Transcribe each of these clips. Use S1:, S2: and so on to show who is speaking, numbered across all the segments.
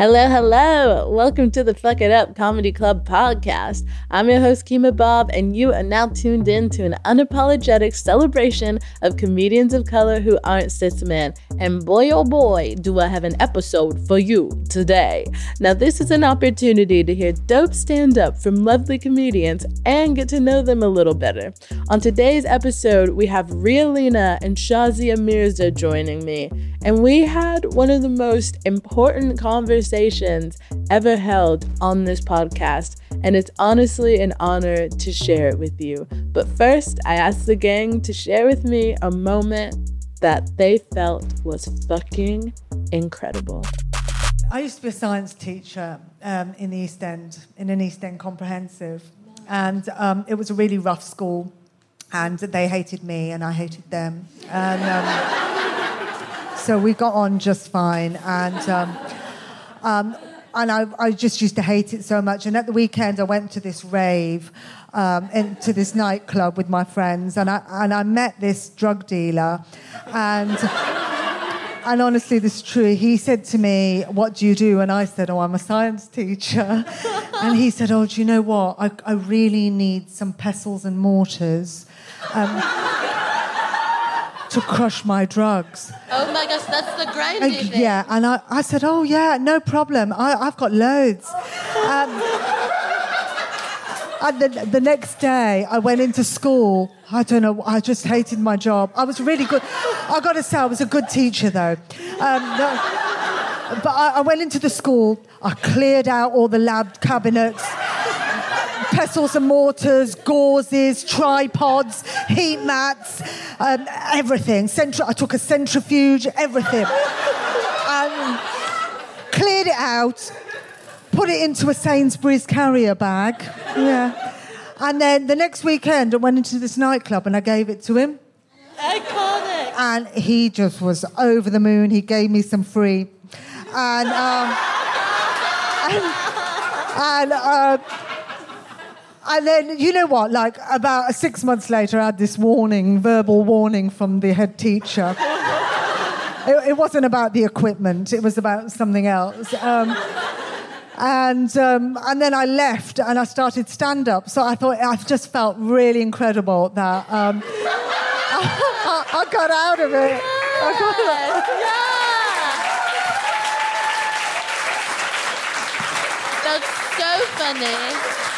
S1: Hello, hello. Welcome to the Fuck It Up Comedy Club podcast. I'm your host, Kemah Bob, and you are now tuned in to an unapologetic celebration of comedians of color who aren't cis men. And boy, oh boy, do I have an episode for you today. Now, this is an opportunity to hear dope stand up from lovely comedians and get to know them a little better. On today's episode, we have Ria Lina and Shazia Mirza joining me, and we had one of the most important conversations ever held on this podcast, and it's honestly an honor to share it with you. But first, I asked the gang to share with me a moment that they felt was fucking incredible.
S2: I used to be a science teacher um, in the East End, in an East End comprehensive, and um, it was a really rough school, and they hated me and I hated them, and um, so we got on just fine, and. Um, and I, I, just used to hate it so much. And at the weekend, I went to this rave, um, into this nightclub with my friends, and I, and I met this drug dealer. And, and honestly, this is true. He said to me, What do you do? And I said, Oh, I'm a science teacher. and he said, Oh, do you know what? I, I really need some pestles and mortars. Um, to crush my drugs.
S3: Oh my gosh, that's the grinding.
S2: Uh, yeah, and I, I said, oh yeah, no problem. I, I've got loads. Um, and the, the next day, I went into school. I don't know, I just hated my job. I was really good. I got to say, I was a good teacher though. Um, but I, I went into the school, I cleared out all the lab cabinets pestles and mortars, gauzes, tripods, heat mats, um, everything. Centri- I took a centrifuge, everything. and cleared it out, put it into a Sainsbury's carrier bag. Yeah. And then the next weekend, I went into this nightclub and I gave it to him.
S3: Iconic.
S2: And he just was over the moon. He gave me some free. And, um, and, and uh, and then, you know what? Like, about six months later, I had this warning, verbal warning from the head teacher. it, it, wasn't about the equipment, it was about something else. Um, and, um, and then I left and I started stand up. So I thought, I just felt really incredible that um, I, I, got out of it.
S3: Yeah. That's so funny.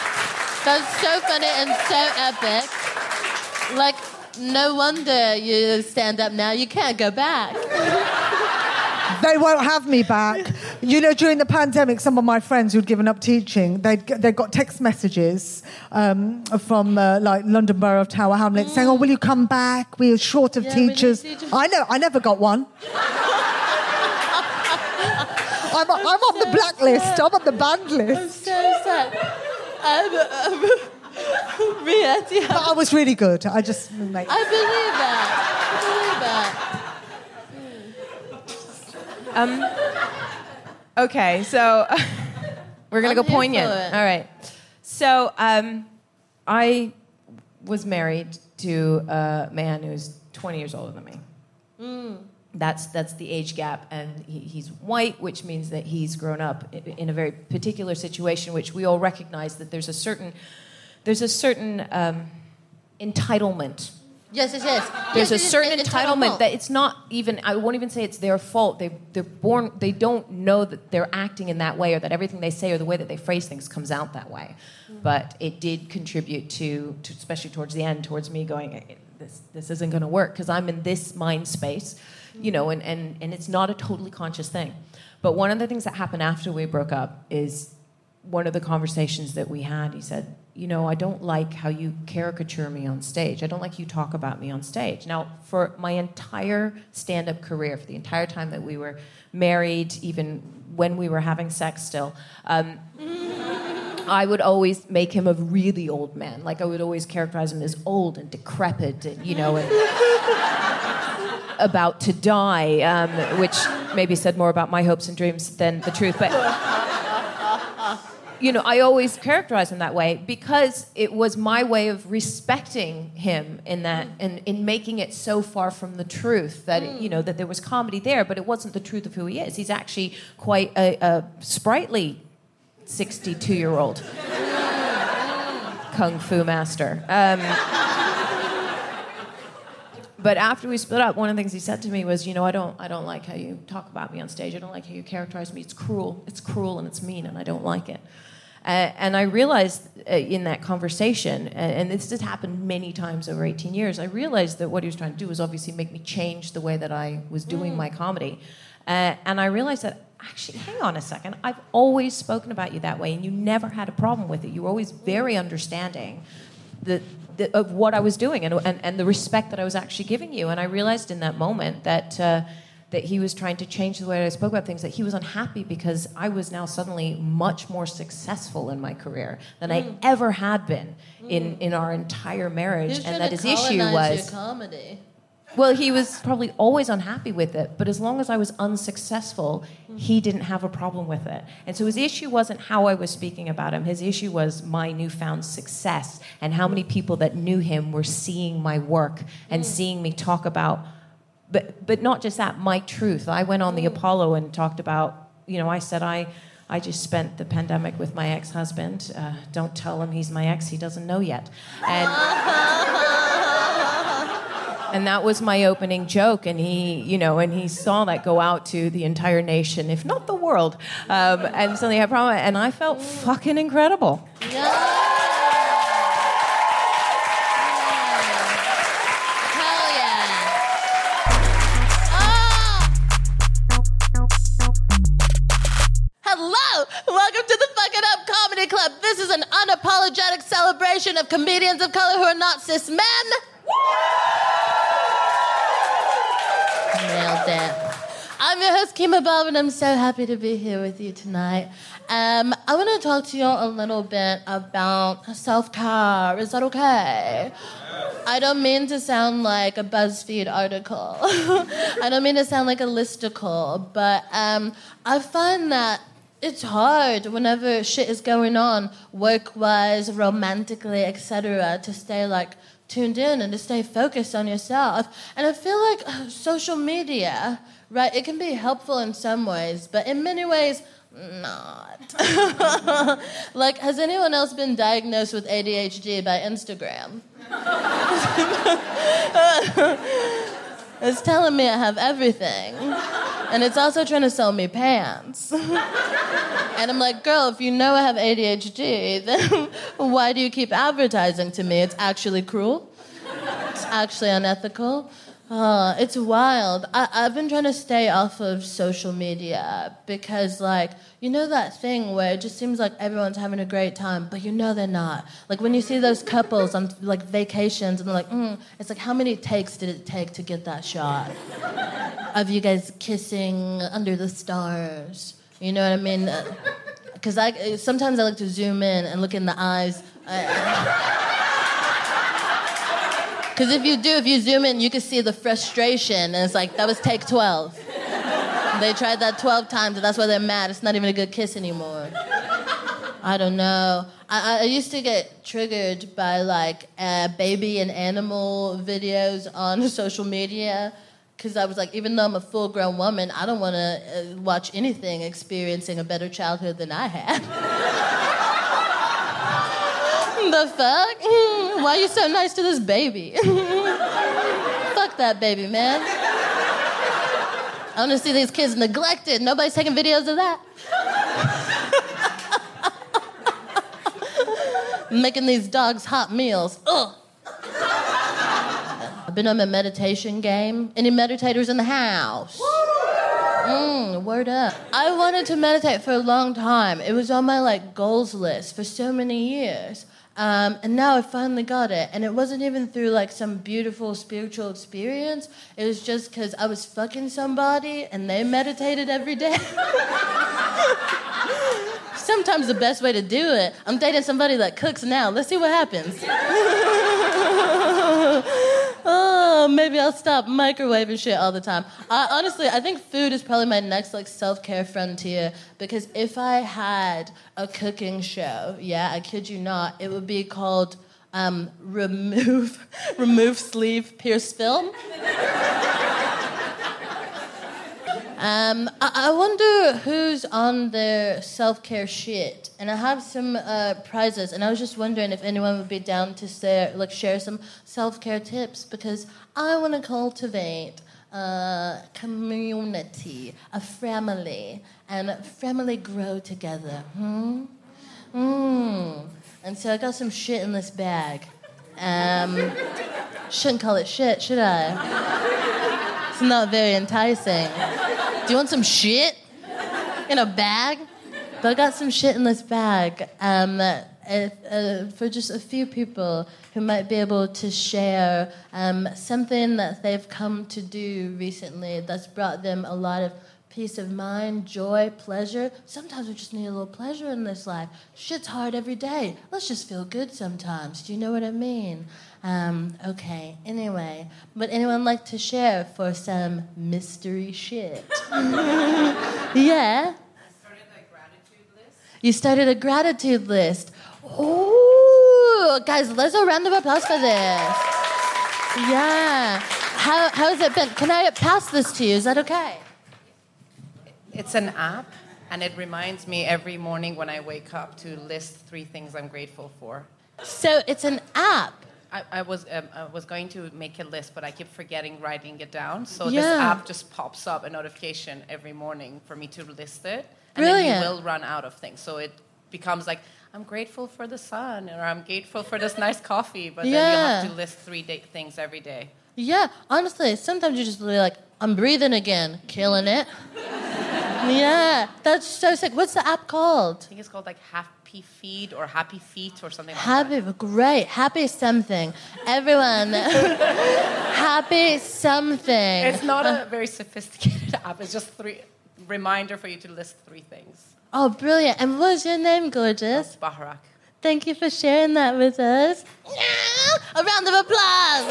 S3: That's so funny and so epic. Like, no wonder you stand up now. You can't go back.
S2: They won't have me back. You know, during the pandemic, some of my friends who'd given up teaching, they'd, they got text messages um, from uh, like London Borough of Tower Hamlets mm. saying, "Oh, will you come back? We're short of yeah, teachers." teachers." I know. I never got one. I'm, I'm on the blacklist. I'm on the banned list.
S3: I'm so sad um, um,
S2: But I was really good. I just like.
S3: I believe that.
S4: I believe that. Um. Okay, so we're gonna
S3: I'm
S4: go poignant. All right. So um, I was married to a man who's 20 years older than me. Mm that's that's the age gap, and he, he's white, which means that he's grown up in a very particular situation, which we all recognize that there's a certain there's a certain um, entitlement.
S3: Yes, yes, yes.
S4: There's
S3: yes,
S4: a certain entitlement that it's not even. I won't even say it's their fault. They they're born. They don't know that they're acting in that way, or that everything they say or the way that they phrase things comes out that way. Mm-hmm. But it did contribute to, to, especially towards the end, towards me going, this this isn't going to work because I'm in this mind space you know, and, and, and it's not a totally conscious thing. But one of the things that happened after we broke up is one of the conversations that we had, he said, You know, I don't like how you caricature me on stage. I don't like you talk about me on stage. Now, for my entire stand up career, for the entire time that we were married, even when we were having sex still, um, I would always make him a really old man. Like, I would always characterize him as old and decrepit, and, you know, and about to die, um, which maybe said more about my hopes and dreams than the truth. But you know, I always characterize him that way because it was my way of respecting him in that and in making it so far from the truth that it, you know that there was comedy there, but it wasn't the truth of who he is. He's actually quite a, a sprightly sixty-two-year-old kung fu master. Um, but after we split up, one of the things he said to me was, "You know, I don't, I don't like how you talk about me on stage. I don't like how you characterize me. It's cruel. It's cruel and it's mean, and I don't like it." Uh, and I realized uh, in that conversation, and, and this has happened many times over 18 years, I realized that what he was trying to do was obviously make me change the way that I was doing my comedy. Uh, and I realized that actually, hang on a second, I've always spoken about you that way, and you never had a problem with it. You were always very understanding. The, the, of what I was doing and, and, and the respect that I was actually giving you. And I realized in that moment that uh, that he was trying to change the way I spoke about things, that he was unhappy because I was now suddenly much more successful in my career than
S1: Mm.
S4: I ever had been in, in our entire marriage. And that his issue was
S1: your comedy.
S4: Well, he was probably always unhappy with it, but as long as I was unsuccessful, he didn't have a problem with it. And so his issue wasn't how I was speaking about him. His issue was my newfound success and how many people that knew him were seeing my work and seeing me talk about but but not just that, my truth. I went on the Apollo and talked about, you know, I said I I just spent the pandemic with my ex-husband. Uh, don't tell him he's my ex; he doesn't know yet. And and that was my opening joke. And he, you know, and he saw that go out to the entire nation, if not the world. Um, and had a problem, and I felt fucking incredible.
S1: Yeah. Hello! Welcome to the Fuck It Up Comedy Club. This is an unapologetic celebration of comedians of color who are not cis men. Nailed it. I'm your host, Kemah Bob, and I'm so happy to be here with you tonight. Um, I want to talk to you a little bit about self care. Is that okay? I don't mean to sound like a BuzzFeed article. I don't mean to sound like a listicle, but um, I find that it's hard whenever shit is going on, work-wise, romantically, etc., to stay like tuned in and to stay focused on yourself. And I feel like uh, social media, right? It can be helpful in some ways, but in many ways, not. like, has anyone else been diagnosed with ADHD by Instagram? it's telling me I have everything. And it's also trying to sell me pants. and I'm like, girl, if you know I have ADHD, then why do you keep advertising to me? It's actually cruel. It's actually unethical. Uh, it's wild. I, I've been trying to stay off of social media because, like, you know that thing where it just seems like everyone's having a great time, but you know they're not. Like when you see those couples on like vacations and they're like, mm, it's like, how many takes did it take to get that shot of you guys kissing under the stars? You know what I mean? Because I sometimes I like to zoom in and look in the eyes. Because if you do, if you zoom in, you can see the frustration, and it's like that was take twelve. They tried that 12 times, and that's why they're mad. It's not even a good kiss anymore. I don't know. I, I used to get triggered by like uh, baby and animal videos on social media because I was like, even though I'm a full grown woman, I don't want to uh, watch anything experiencing a better childhood than I had. the fuck? Mm, Why are you so nice to this baby? fuck that baby, man. I want to see these kids neglected. Nobody's taking videos of that. Making these dogs hot meals. Ugh. I've been on my meditation game. Any meditators in the house? Mm, word up. I wanted to meditate for a long time. It was on my like goals list for so many years. Um, and now I finally got it. And it wasn't even through like some beautiful spiritual experience. It was just because I was fucking somebody and they meditated every day. Sometimes the best way to do it, I'm dating somebody that cooks now. Let's see what happens. oh, maybe I'll stop microwaving shit all the time. I, honestly, I think food is probably my next like self-care frontier because if I had a cooking show, yeah, I kid you not, it would be called um, remove remove sleeve pierce film. Um, I, I wonder who's on their self care shit, and I have some uh, prizes, and I was just wondering if anyone would be down to share, like share some self care tips because I want to cultivate a community, a family, and family grow together. Hmm. Hmm. And so I got some shit in this bag. Um, shouldn't call it shit, should I? It's not very enticing. Do you want some shit in a bag? I got some shit in this bag um, uh, uh, for just a few people who might be able to share um, something that they've come to do recently that's brought them a lot of peace of mind, joy, pleasure. Sometimes we just need a little pleasure in this life. Shit's hard every day. Let's just feel good sometimes. Do you know what I mean? Um, okay, anyway. Would anyone like to share for some mystery shit? yeah? You started a gratitude list. Oh, guys, let's a round of applause for this. Yeah. How, how has it been? Can I pass this to you? Is that okay?
S5: It's an app, and it reminds me every morning when I wake up to list three things I'm grateful for.
S1: So it's an app.
S5: I, I was um, I was going to make a list, but I keep forgetting writing it down. So
S1: Yeah.
S5: this app just pops up a notification every morning for me to list it, and
S1: Brilliant.
S5: then you will run out of things. So it becomes like I'm grateful for the sun, or I'm grateful for this nice coffee. But then you have to list three da- things every day.
S1: Yeah, honestly, sometimes you just really like, I'm breathing again, killing it. yeah, that's so sick. What's the app called?
S5: I think it's called like Happy Feet or Happy Feet or something like
S1: Happy,
S5: that.
S1: great. Happy something. Everyone, happy something.
S5: It's not a very sophisticated app. It's just three reminder for you to list three things.
S1: Oh, brilliant. And what's your name, gorgeous?
S5: Baharak.
S1: Thank you for sharing that with us. A round of applause.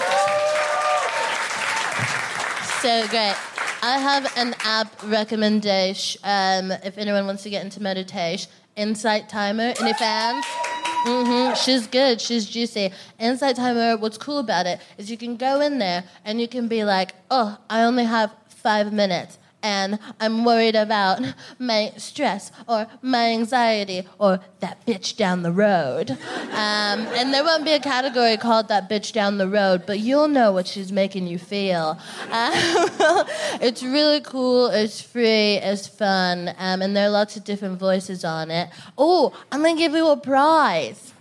S1: So great. I have an app recommendation um, if anyone wants to get into meditation. Insight Timer. Any fans? hmm She's good. She's juicy. Insight Timer, what's cool about it is you can go in there and you can be like, oh, I only have five minutes and I'm worried about my stress or my anxiety or that bitch down the road. Um, and there won't be a category called that bitch down the road, but you'll know what she's making you feel. Um, it's really cool, it's free, it's fun, um, and there are lots of different voices on it. Oh, I'm gonna give you a prize.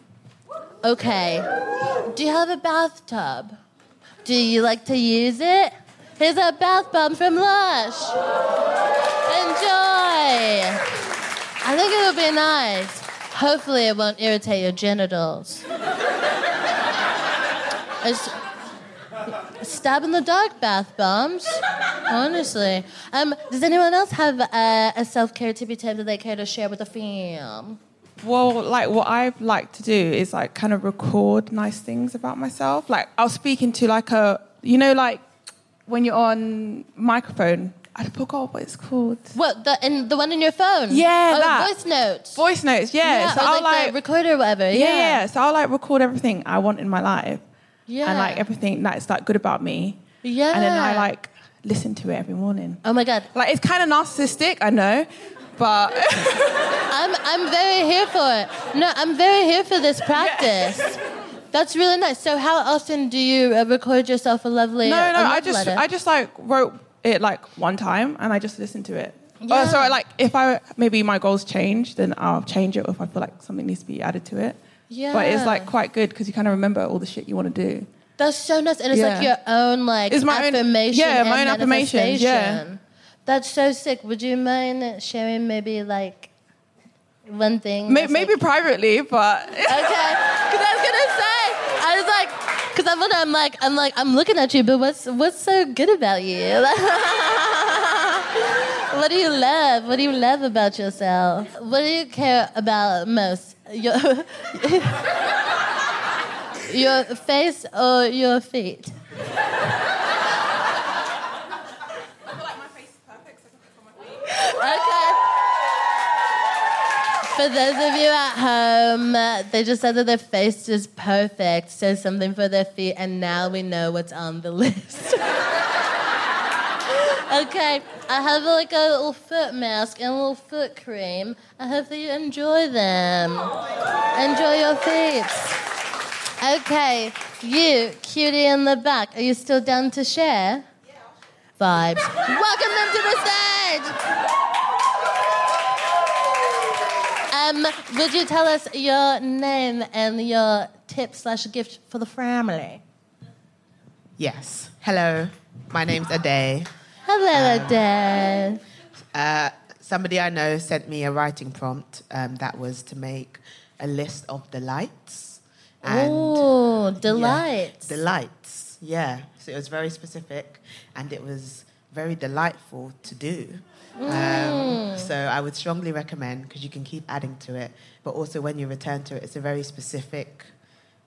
S1: Okay. Do you have a bathtub? Do you like to use it? Here's a bath bomb from Lush. Enjoy. I think it'll be nice. Hopefully, it won't irritate your genitals. It's stab in the dark bath bombs. Honestly. Um, does anyone else have uh, a self care tippy tip that they care to share with the fam?
S6: Well, like what I like to do is like kind of record nice things about myself. Like I'll speak into like a, you know, like when you're on microphone. I forgot what it's called.
S1: What the and the one in your phone?
S6: Yeah,
S1: oh,
S6: that.
S1: voice notes.
S6: Voice notes, yeah.
S1: Yeah,
S6: so I'll
S1: like,
S6: like,
S1: recorder or whatever.
S6: yeah,
S1: Yeah,
S6: yeah. So I'll like record everything I want in my life
S1: yeah.
S6: and like everything that's like good about me.
S1: Yeah.
S6: And then I like listen to it every morning.
S1: Oh my god,
S6: Like it's kind of narcissistic, I know, but
S1: I'm I'm very here for it. No, I'm very here for this practice. That's really nice. So, how often do you uh, record yourself a lovely?
S6: no, no.
S1: love
S6: I just
S1: letter?
S6: I just like wrote it like one time and I just listened to it.
S1: Yeah.
S6: Oh, so like if I maybe my goals change, then I'll change it if I feel like something needs to be added to it. Yeah. But it's like quite good because you kind of remember all the shit you want to do.
S1: That's so nice, and it's like your own like
S6: It's my own-
S1: affirmation.
S6: yeah, my own affirmations, yeah.
S1: That's so sick. Would you mind sharing maybe like one thing?
S6: May-
S1: that's,
S6: maybe
S1: like-
S6: privately, but
S1: Okay, because I was gonna say, I was like, because I'm, gonna- I'm like, I'm like, I'm looking at you, but what's what's so good about you? what do you love? What do you love about yourself? What do you care about most? Your face or your feet? I feel like my face or your feet? Okay. For those of you at home, uh, they just said that their face is perfect, so something for their feet, and now we know what's on the list. okay, I have like a little foot mask and a little foot cream. I hope that you enjoy them. Enjoy your feet. Okay, you, cutie in the back, are you still down to share? Vibes. Welcome them to the stage. Um, would you tell us your name and your tip slash gift for the family?
S7: Yes. Hello. My name's Ade.
S1: Hello, Dad.
S7: Uh, somebody I know sent me a writing prompt um, that was to make a list of delights. And
S1: Oh,
S7: yeah,
S1: delights.
S7: delights. Yeah. So it was very specific and it was very delightful to do.
S1: Mm.
S7: Um, so I would strongly recommend because you can keep adding to it, but also when you return to it, it's a very specific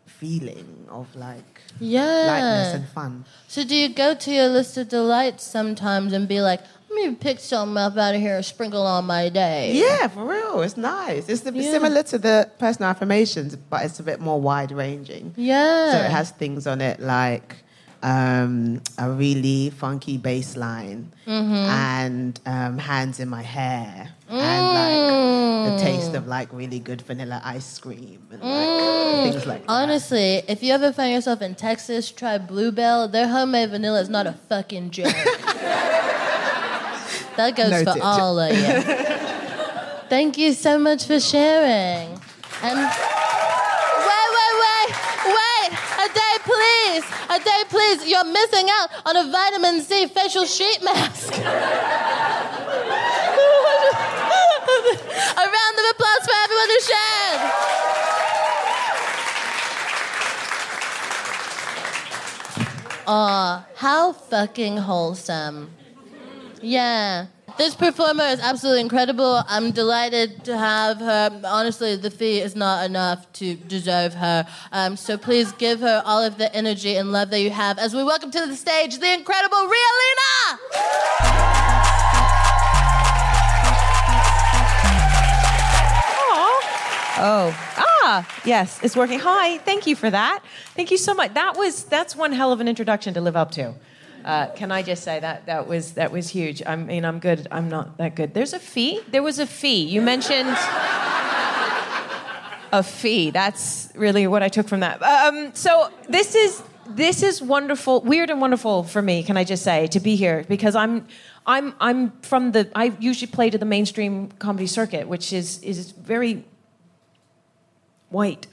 S7: feeling of like
S1: Yeah.
S7: lightness and fun.
S1: So do you go to your list of delights sometimes and be like, let me pick something up out of here and sprinkle on my day?
S7: Yeah, for real. It's nice. It's the,
S1: Yeah.
S7: similar to the personal affirmations, but it's a bit more wide ranging.
S1: Yeah.
S7: So it has things on it like um, a really funky bass line
S1: Mm-hmm.
S7: and um, hands in my hair
S1: Mm.
S7: and like the taste of like really good vanilla ice cream and like things like that.
S1: Mm. Honestly, if you ever find yourself in Texas, try Bluebell. Their homemade vanilla is not a fucking joke. that goes for all of you. Thank you so much for sharing. And a day, please. You're missing out on a vitamin C facial sheet mask. a round of applause for everyone who shared. Aw, how fucking wholesome. Yeah. This performer is absolutely incredible. I'm delighted to have her. Honestly, the fee is not enough to deserve her. Um, so please give her all of the energy and love that you have as we welcome to the stage the incredible Ria Lina!
S4: Oh, ah, yes, it's working. Hi, thank you for that. Thank you so much. That was that's one hell of an introduction to live up to. Uh, can I just say that that was that was huge. I mean, I'm good. I'm not that good. There's a fee. There was a fee. You mentioned a fee. That's really what I took from that. Um, so this is this is wonderful, weird and wonderful for me. Can I just say to be here because I'm I'm I'm from the. I usually play to the mainstream comedy circuit, which is is very white.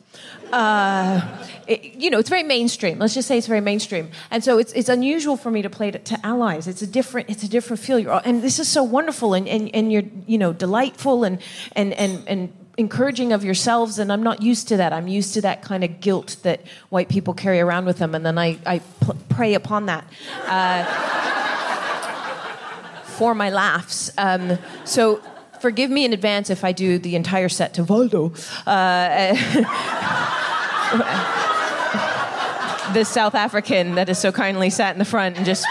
S4: Uh, it- you know, it's very mainstream. Let's just say it's very mainstream, and so it's it's unusual for me to play to, to allies. It's a different it's a different feel. You're, and this is so wonderful, and, and, and you're you know delightful and and and and encouraging of yourselves. And I'm not used to that. I'm used to that kind of guilt that white people carry around with them, and then I I pl- prey upon that. Uh, for my laughs. Um, so forgive me in advance if I do the entire set to Waldo. Uh, the South African that has so kindly sat in the front and just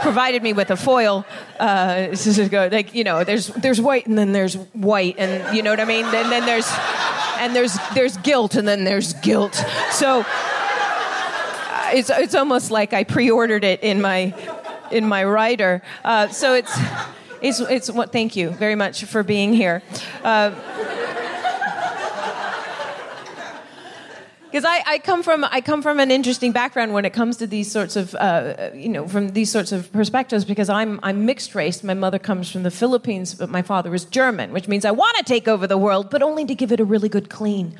S4: provided me with a foil. Uh, this is a go like you know, there's there's white and then there's white and you know what I mean. And then there's and there's there's guilt and then there's guilt. So uh, it's it's almost like I pre-ordered it in my in my writer. Uh, so it's it's it's what. Thank you very much for being here. Because I, I come from I come from an interesting background when it comes to these sorts of uh, you know from these sorts of perspectives because I'm I'm mixed race. My mother comes from the Philippines, but my father is German, which means I want to take over the world, but only to give it a really good clean.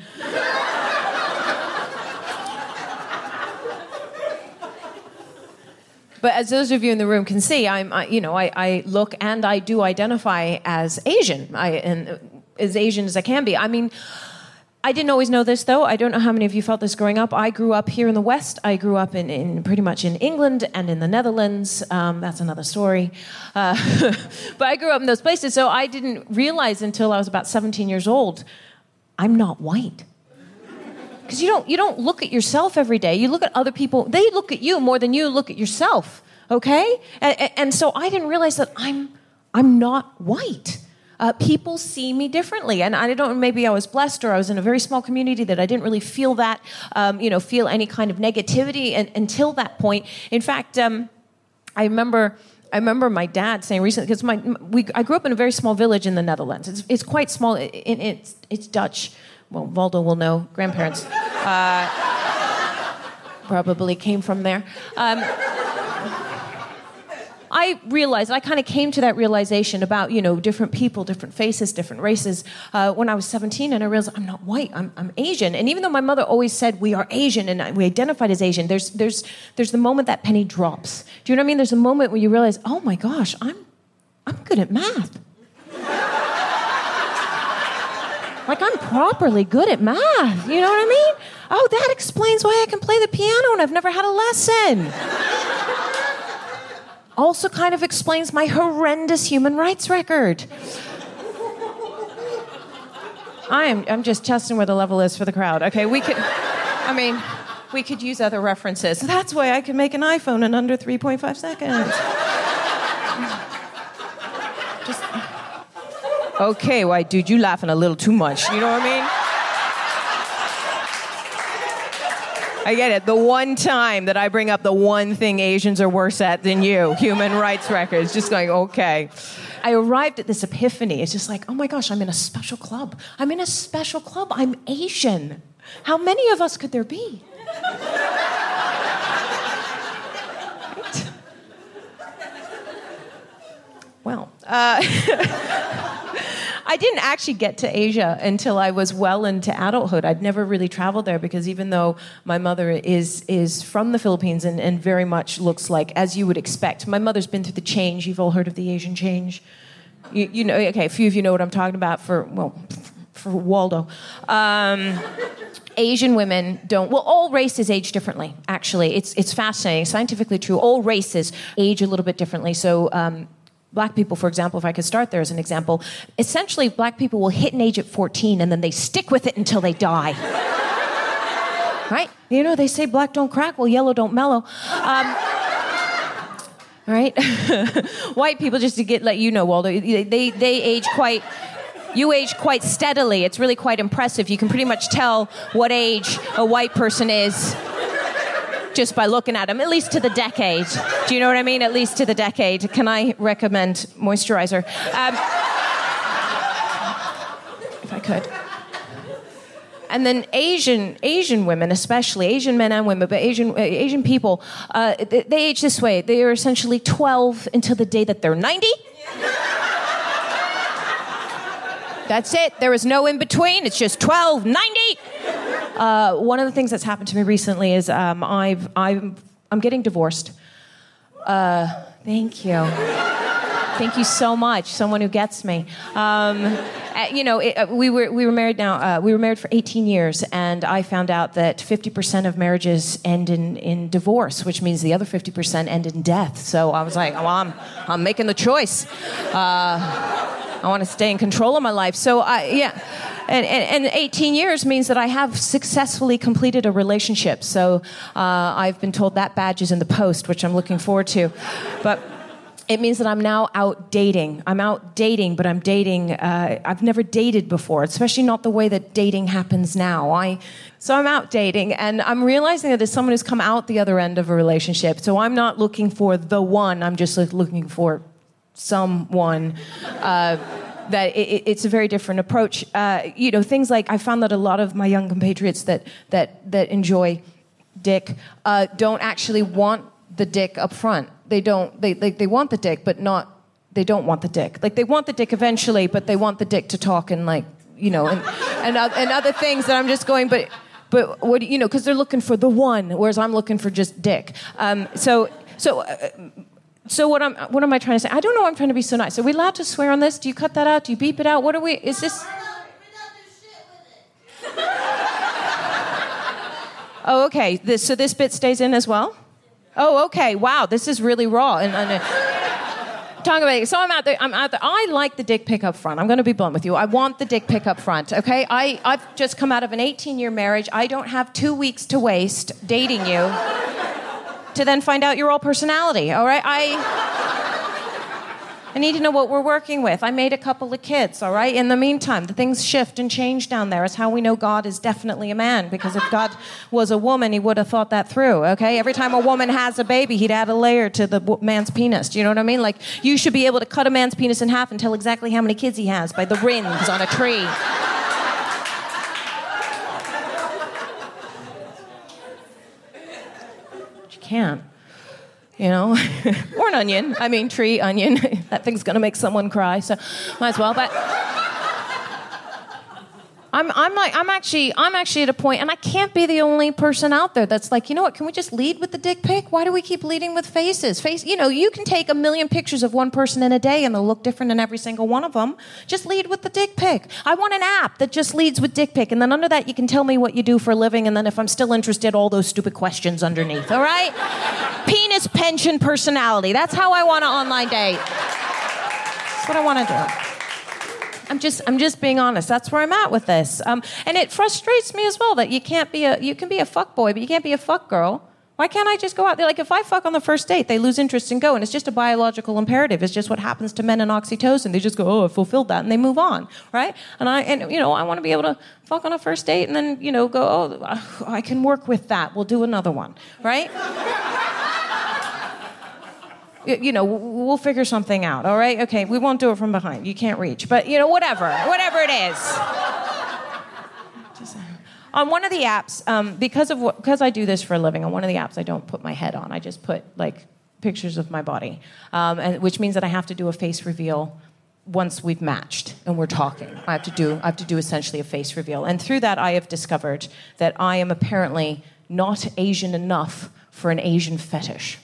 S4: But as those of you in the room can see, I'm, I, you know, I, I look and I do identify as Asian, I, and as Asian as I can be. I mean, I didn't always know this though. I don't know how many of you felt this growing up. I grew up here in the West. I grew up in, in pretty much in England and in the Netherlands. Um, that's another story. Uh, but I grew up in those places, so I didn't realize until I was about 17 years old, I'm not white. Because you don't you don't look at yourself every day. You look at other people. They look at you more than you look at yourself. Okay, and, and so I didn't realize that I'm I'm not white uh, people see me differently. And I don't maybe I was blessed or I was in a very small community that I didn't really feel that, um, you know, feel any kind of negativity and, until that point. In fact, um, I remember. I remember my dad saying recently because my we, I grew up in a very small village in the Netherlands. It's, it's quite small. It, it, it's it's Dutch. Well, Waldo will know. Grandparents uh, probably came from there. Um, I realized, I kind of came to that realization about, you know, different people, different faces, different races uh, when I was 17, and I realized I'm not white, I'm, I'm Asian. And even though my mother always said we are Asian and we identified as Asian, there's, there's, there's the moment that penny drops. Do you know what I mean? There's a moment where you realize, oh my gosh, I'm, I'm good at math. Like I'm properly good at math. You know what I mean? Oh, that explains why I can play the piano and I've never had a lesson also kind of explains my horrendous human rights record. I'm, I'm just testing where the level is for the crowd. Okay, we could, I mean, we could use other references. That's why I can make an iPhone in under 3.5 seconds. Okay, why, dude, you laughing a little too much. You know what I mean? I get it. The one time that I bring up the one thing Asians are worse at than you, human rights records, just going, okay. I arrived at this epiphany. It's just like, oh my gosh, I'm in a special club. I'm in a special club. I'm Asian. How many of us could there be? right? Well, uh, I didn't actually get to Asia until I was well into adulthood. I'd never really traveled there because even though my mother is is from the Philippines and, and very much looks like as you would expect, my mother's been through the change. You've all heard of the Asian change. You, you know, okay, a few of you know what I'm talking about. For well, for Waldo. Um, Asian women don't. Well, all races age differently. Actually, it's it's fascinating, scientifically true. All races age a little bit differently. So um, black people, for example, if I could start there as an example, essentially black people will hit an age at 14 and then they stick with it until they die. right? You know, they say black don't crack, well, yellow don't mellow. Um, right? White people, just to get let you know, Waldo, they, they, they age quite you age quite steadily. It's really quite impressive. You can pretty much tell what age a white person is just by looking at them, at least to the decade. Do you know what I mean? At least to the decade. Can I recommend moisturizer? Um, if I could. And then Asian Asian women, especially Asian men and women, but Asian uh, Asian people, uh, they, they age this way. They are essentially 12 until the day that they're 90. That's it. There is no in between. It's just 12, 90. Uh, one of the things that's happened to me recently is um, I've, I'm, I'm getting divorced. Uh, thank you. Thank you so much. Someone who gets me. Um, uh, you know, it, uh, we were we were married now. Uh, we were married for 18 years, and I found out that 50% of marriages end in, in divorce, which means the other 50% end in death. So I was like, well, I'm I'm making the choice. Uh, I want to stay in control of my life. So I yeah and, and, and, 18 years means that I have successfully completed a relationship. So uh, I've been told that badge is in the post, which I'm looking forward to. But it means that I'm now out dating. I'm out dating, but I'm dating. Uh, I've never dated before, especially not the way that dating happens now. I, so I'm out dating, and I'm realizing that there's someone who's come out the other end of a relationship. So I'm not looking for the one. I'm just looking for someone. Uh, that it, it's a very different approach. Uh, you know, things like I found that a lot of my young compatriots that that that enjoy dick uh, don't actually want the dick up front. They don't. They, they they want the dick, but not. They don't want the dick. Like they want the dick eventually, but they want the dick to talk and like you know and and, and other things that I'm just going, but but what you know because they're looking for the one, whereas I'm looking for just dick. Um, so so. Uh, so what am what am I trying to say? I don't know. I'm trying to be so nice. Are we allowed to swear on this? Do you cut that out? Do you beep it out? What are we? Is this? Oh, okay. This, so this bit stays in as well. Oh, okay. Wow, this is really raw. And, and uh, talking about it. So I'm out there. I'm out there. I like the dick pic up front. I'm going to be blunt with you. I want the dick pic up front. Okay. I I've just come out of an 18 year marriage. I don't have two weeks to waste dating you to then find out you're all personality. All right. I. I need to know what we're working with. I made a couple of kids, all right? In the meantime, the things shift and change down there. It's how we know God is definitely a man, because if God was a woman, he would have thought that through, okay? Every time a woman has a baby, he'd add a layer to the man's penis. Do you know what I mean? Like, you should be able to cut a man's penis in half and tell exactly how many kids he has by the rings on a tree. But you can't you know, or an onion. I mean, tree, onion. that thing's gonna make someone cry, so might as well. But I'm, I'm like, I'm actually, I'm actually at a point, and I can't be the only person out there that's like, you know what? Can we just lead with the dick pic? Why do we keep leading with faces? Face, you know, you can take a million pictures of one person in a day, and they'll look different in every single one of them. Just lead with the dick pic. I want an app that just leads with dick pic, and then under that, you can tell me what you do for a living, and then if I'm still interested, all those stupid questions underneath. All right? Penis, pension, personality. That's how I want an online date. That's what I want to do. I'm just I'm just being honest. That's where I'm at with this. Um, and it frustrates me as well that you can't be a you can be a fuck boy, but you can't be a fuck girl. Why can't I just go out there? Like if I fuck on the first date, they lose interest and go, and it's just a biological imperative. It's just what happens to men in oxytocin. They just go, oh, I fulfilled that, and they move on, right? And I and you know I want to be able to fuck on a first date and then you know go, oh, I can work with that. We'll do another one, right? you know, we'll figure something out, all right? Okay, we won't do it from behind. You can't reach. But, you know, whatever, whatever it is. Uh, on one of the apps, um, because of what, because I do this for a living, on one of the apps I don't put my head on. I just put like pictures of my body, um, and, which means that I have to do a face reveal once we've matched and we're talking. I have to do I have to do essentially a face reveal, and through that I have discovered that I am apparently not Asian enough for an Asian fetish.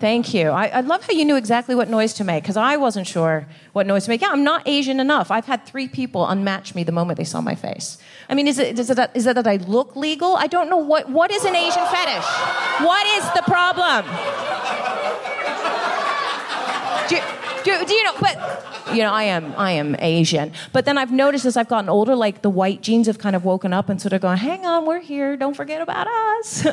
S4: Thank you. I, I, love how you knew exactly what noise to make because I wasn't sure what noise to make. Yeah, I'm not Asian enough. I've had three people unmatch me the moment they saw my face. I mean, is it, is it, that, is it that I look legal? I don't know what, what is an Asian fetish? What is the problem? Do you, do, you know? But you know, I am I am Asian. But then I've noticed as I've gotten older, like the white genes have kind of woken up and sort of gone, "Hang on, we're here. Don't forget about us."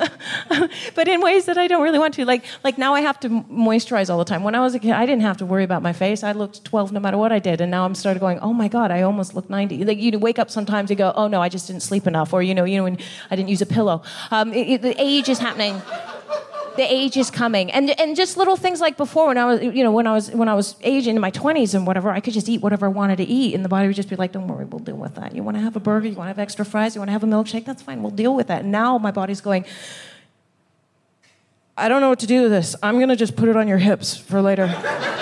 S4: but in ways that I don't really want to. Like like now I have to moisturize all the time. When I was a kid, I didn't have to worry about my face. I looked 12 no matter what I did, and now I'm started going, "Oh my God, I almost look 90." Like you wake up sometimes, and go, "Oh no, I just didn't sleep enough," or you know, you know, I didn't use a pillow. Um, it, it, the age is happening the age is coming and and just little things like before when i was you know when i was when i was aging in my 20s and whatever i could just eat whatever i wanted to eat and the body would just be like don't worry we'll deal with that you want to have a burger you want to have extra fries you want to have a milkshake that's fine we'll deal with that and now my body's going i don't know what to do with this i'm going to just put it on your hips for later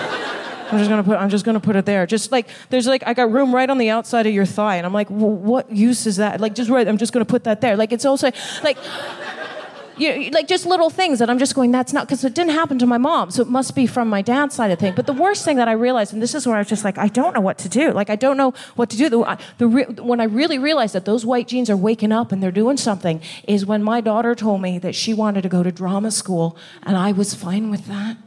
S4: I'm just gonna put. I'm just gonna put it there. Just like there's like I got room right on the outside of your thigh, and I'm like, well, what use is that? Like just right. I'm just gonna put that there. Like it's also like you, like just little things that I'm just going, that's not, because it didn't happen to my mom, so it must be from my dad's side of thing. But the worst thing that I realized, and this is where I was just like, I don't know what to do. Like, I don't know what to do. The, the, when I really realized that those white jeans are waking up and they're doing something, is when my daughter told me that she wanted to go to drama school, and I was fine with that.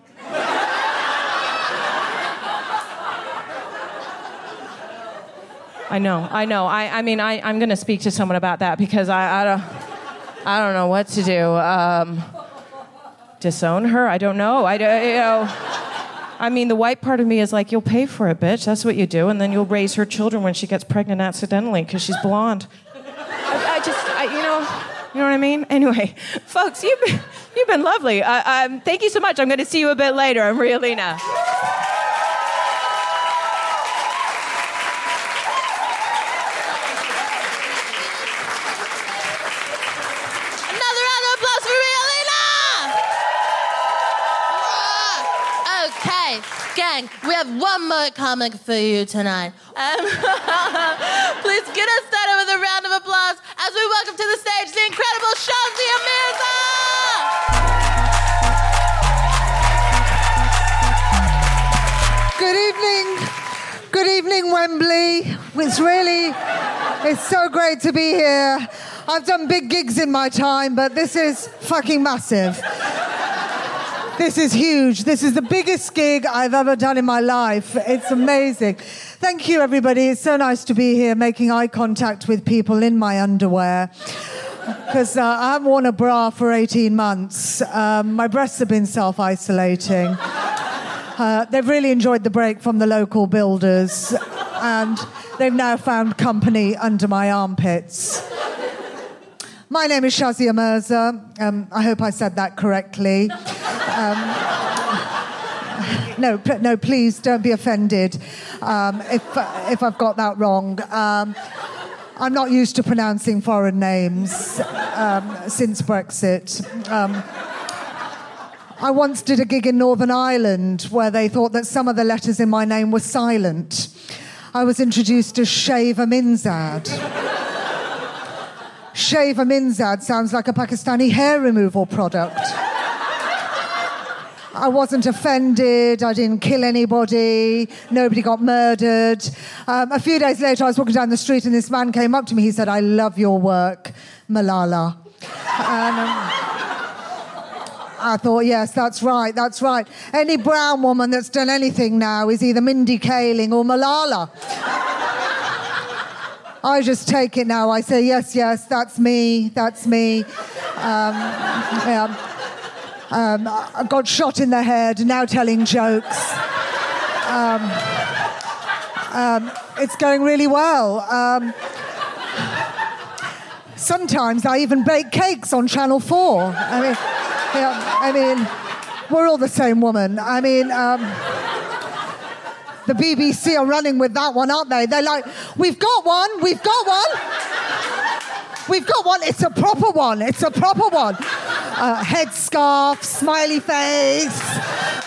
S4: I know, I know. I, I mean, I, I'm going to speak to someone about that because I, I don't. I don't know what to do. Um, disown her? I don't know. I you know. I mean, the white part of me is like, you'll pay for it, bitch. That's what you do, and then you'll raise her children when she gets pregnant accidentally because she's blonde. I, I just, I, you know, you know what I mean. Anyway, folks, you've been, you've been lovely. Uh, um, thank you so much. I'm going to see you a bit later. I'm Ria
S1: Lina. And we have one more comic for you tonight. Um, please get us started with a round of applause as we welcome to the stage the incredible Shazia Mirza.
S2: Good evening. Good evening, Wembley. It's really, it's so great to be here. I've done big gigs in my time, but this is fucking massive. This is huge. This is the biggest gig I've ever done in my life. It's amazing. Thank you, everybody. It's so nice to be here making eye contact with people in my underwear. Because uh, I haven't worn a bra for 18 months. Um, my breasts have been self isolating. Uh, they've really enjoyed the break from the local builders, and they've now found company under my armpits. My name is Shazia Mirza. Um, I hope I said that correctly. Um, no, no, please don't be offended um, if, if I've got that wrong. Um, I'm not used to pronouncing foreign names um, since Brexit. Um, I once did a gig in Northern Ireland where they thought that some of the letters in my name were silent. I was introduced as Shave Aminzad. Shave Aminzad sounds like a Pakistani hair removal product. I wasn't offended. I didn't kill anybody. Nobody got murdered. Um, a few days later, I was walking down the street and this man came up to me. He said, I love your work, Malala. And, um, I thought, yes, that's right, that's right. Any brown woman that's done anything now is either Mindy Kaling or Malala. I just take it now. I say, yes, yes, that's me, that's me. Um, yeah. Um, got shot in the head, now telling jokes. Um, um, it's going really well. Um, sometimes I even bake cakes on Channel 4. I mean, yeah, I mean, we're all the same woman. I mean, um, the BBC are running with that one, aren't they? They're like, we've got one, we've got one. We've got one. It's a proper one. It's a proper one. Uh, headscarf, smiley face,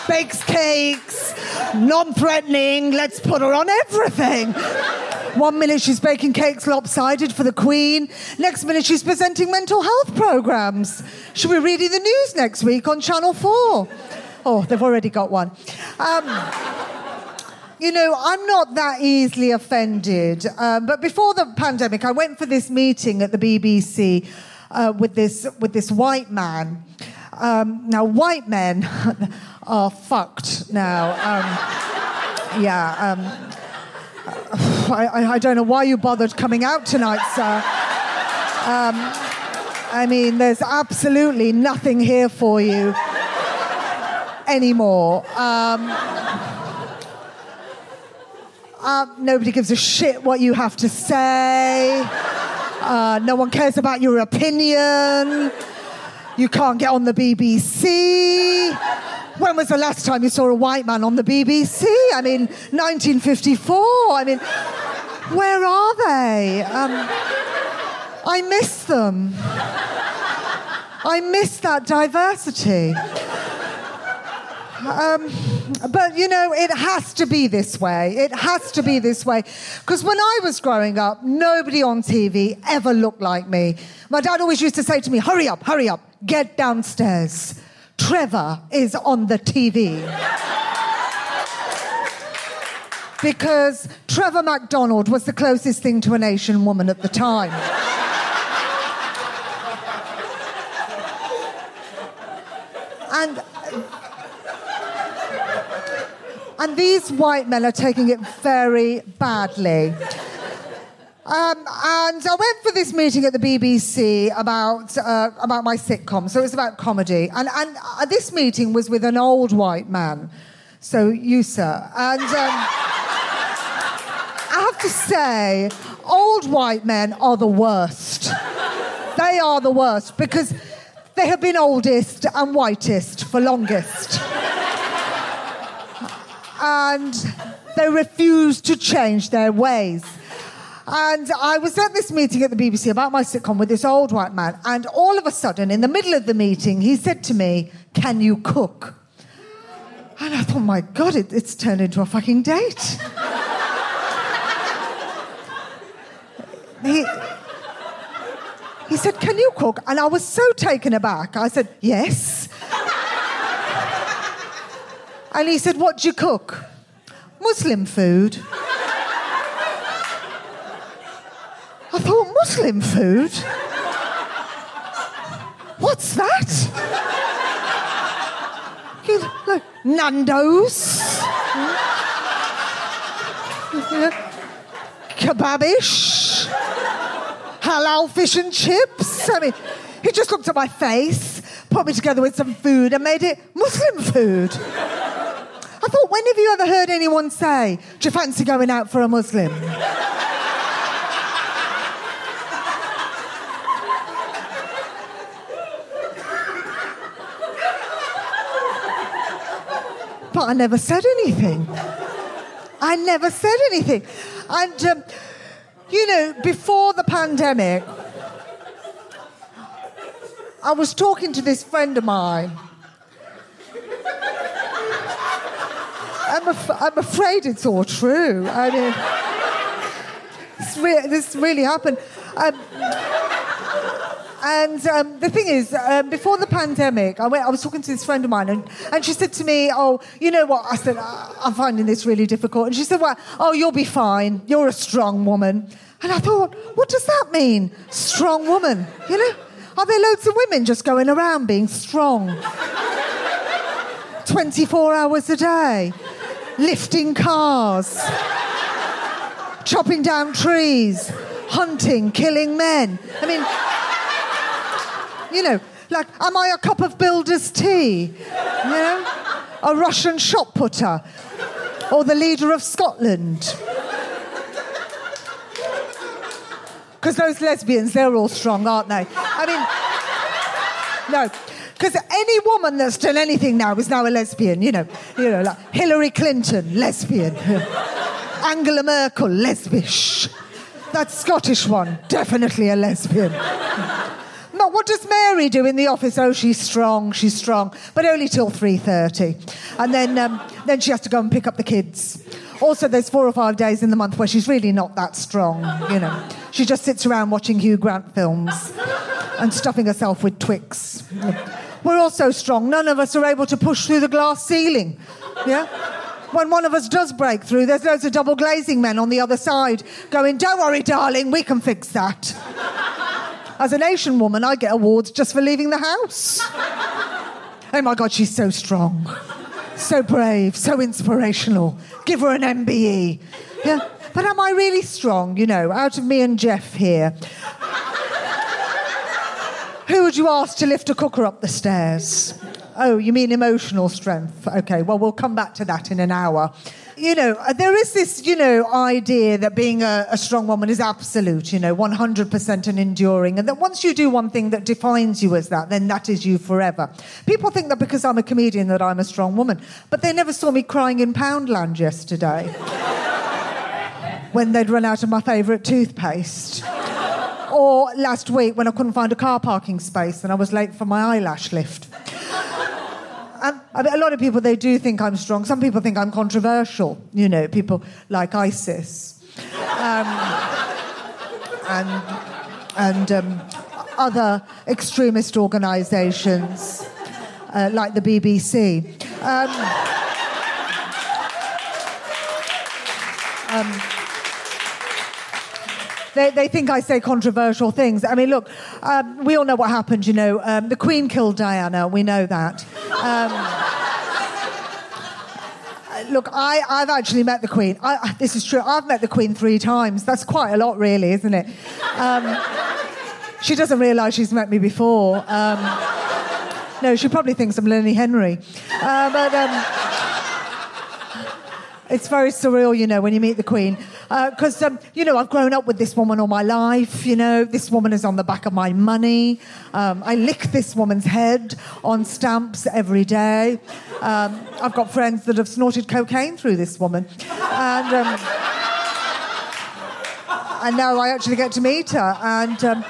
S2: bakes cakes, non-threatening. Let's put her on everything. One minute she's baking cakes lopsided for the Queen. Next minute she's presenting mental health programs. She'll be reading the news next week on Channel 4. Oh, they've already got one. Um, you know, I'm not that easily offended. Um, but before the pandemic, I went for this meeting at the BBC uh, with this with this white man. Um, now, white men are fucked now. Um, yeah. Um, I, I, don't know why you bothered coming out tonight, sir. Um, I mean, there's absolutely nothing here for you anymore. Um, uh, nobody gives a shit what you have to say. Uh, no one cares about your opinion. You can't get on the BBC. When was the last time you saw a white man on the BBC? I mean, 1954. I mean, where are they? Um, I miss them. I miss that diversity. Um, but you know, it has to be this way. It has to be this way. Because when I was growing up, nobody on TV ever looked like me. My dad always used to say to me, Hurry up, hurry up, get downstairs. Trevor is on the TV. because Trevor McDonald was the closest thing to an Asian woman at the time. and and these white men are taking it very badly. Um, and I went for this meeting at the BBC about, uh, about my sitcom, so it was about comedy. And, and uh, this meeting was with an old white man, so you, sir. And um, I have to say, old white men are the worst. They are the worst because they have been oldest and whitest for longest and they refuse to change their ways. And I was at this meeting at the BBC about my sitcom with this old white man, and all of a sudden, in the middle of the meeting, he said to me, Can you cook? And I thought, my God, it, it's turned into a fucking date. he, he said, Can you cook? And I was so taken aback. I said, Yes. And he said, What do you cook? Muslim food. I thought, Muslim food? What's that? You, like, Nando's? Kebabish? Halal fish and chips? I mean, he just looked at my face, put me together with some food, and made it Muslim food. I thought, when have you ever heard anyone say, Do you fancy going out for a Muslim? but I never said anything. I never said anything. And, um, you know, before the pandemic, I was talking to this friend of mine. I'm, af- I'm afraid it's all true. I mean, this, re- this really happened. Um, and um, the thing is, um, before the pandemic, I, went, I was talking to this friend of mine, and, and she said to me, Oh, you know what? I said, "I- I'm finding this really difficult. And she said, Well, oh, you'll be fine. You're a strong woman. And I thought, What does that mean? Strong woman? You know? Are there loads of women just going around being strong? 24 hours a day, lifting cars, chopping down trees, hunting, killing men. I mean, you know, like, am I a cup of builder's tea? You know? A Russian shot putter? Or the leader of Scotland? Because those lesbians, they're all strong, aren't they? I mean, no. Because any woman that's done anything now is now a lesbian, you know. You know, like Hillary Clinton, lesbian. Angela Merkel, lesbish. That Scottish one, definitely a lesbian. No, what does Mary do in the office? Oh, she's strong, she's strong, but only till 3.30. And then, um, then she has to go and pick up the kids. Also, there's four or five days in the month where she's really not that strong, you know. She just sits around watching Hugh Grant films and stuffing herself with Twix. We're all so strong, none of us are able to push through the glass ceiling, yeah? When one of us does break through, there's loads of double glazing men on the other side going, Don't worry, darling, we can fix that. As an Asian woman, I get awards just for leaving the house. Oh my God, she's so strong, so brave, so inspirational. Give her an MBE. Yeah. But am I really strong? You know, out of me and Jeff here, who would you ask to lift a cooker up the stairs? Oh, you mean emotional strength? Okay, well, we'll come back to that in an hour. You know, uh, there is this, you know, idea that being a, a strong woman is absolute, you know, 100% and enduring, and that once you do one thing that defines you as that, then that is you forever. People think that because I'm a comedian that I'm a strong woman, but they never saw me crying in Poundland yesterday when they'd run out of my favourite toothpaste. Or last week when I couldn't find a car parking space and I was late for my eyelash lift. Um, a lot of people, they do think I'm strong. Some people think I'm controversial. You know, people like ISIS. Um, and and um, other extremist organisations uh, like the BBC. Um, um, they, they think I say controversial things. I mean, look, um, we all know what happened, you know. Um, the Queen killed Diana, we know that. Um, look, I, I've actually met the Queen. I, this is true. I've met the Queen three times. That's quite a lot, really, isn't it? Um, she doesn't realise she's met me before. Um, no, she probably thinks I'm Lenny Henry. Uh, but um, it's very surreal, you know, when you meet the Queen. Because, um, you know, I've grown up with this woman all my life, you know. This woman is on the back of my money. Um, I lick this woman's head on stamps every day. Um, I've got friends that have snorted cocaine through this woman. And, um, and now I actually get to meet her. And, um,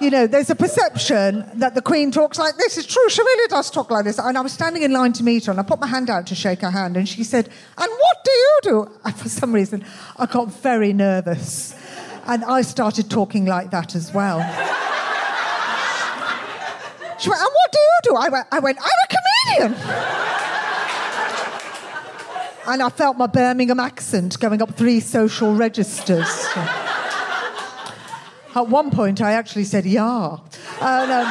S2: you know, there's a perception that the Queen talks like this. It's true, she really does talk like this. And I was standing in line to meet her, and I put my hand out to shake her hand, and she said, And what do you do? And for some reason, I got very nervous. And I started talking like that as well. She went, And what do you do? I went, I went I'm a comedian. and I felt my Birmingham accent going up three social registers. At one point, I actually said, yeah. And, um,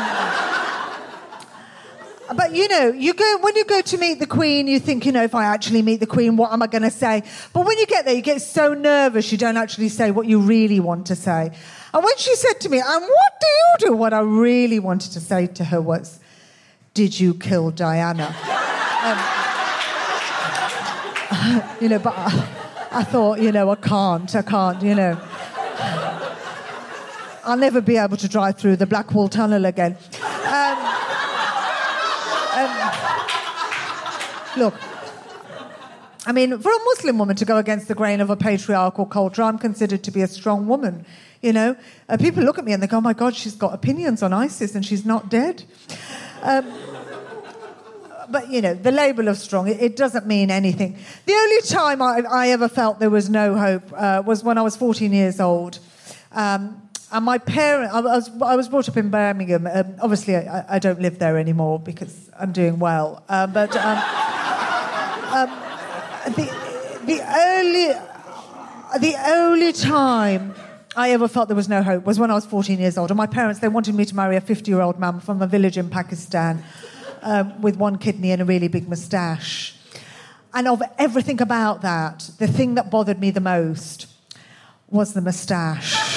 S2: but you know, you go when you go to meet the Queen, you think, you know, if I actually meet the Queen, what am I going to say? But when you get there, you get so nervous, you don't actually say what you really want to say. And when she said to me, "And what do you do?" What I really wanted to say to her was, "Did you kill Diana?" Um, you know, but I, I thought, you know, I can't, I can't, you know. I'll never be able to drive through the Blackwall Tunnel again. Um, um, look, I mean, for a Muslim woman to go against the grain of a patriarchal culture, I'm considered to be a strong woman. You know, uh, people look at me and they go, "Oh my God, she's got opinions on ISIS and she's not dead." Um, but you know, the label of strong, it, it, doesn't mean anything. The only time I, I ever felt there was no hope uh, was when I was 14 years old. Um, and my parents, I was, I was brought up in Birmingham. Um, obviously, I, I, don't live there anymore because I'm doing well. Uh, but um, um, the, the, only, the only time I ever felt there was no hope was when I was 14 years old. And my parents, they wanted me to marry a 50 year old man from a village in Pakistan um, with one kidney and a really big moustache. And of everything about that, the thing that bothered me the most was the moustache.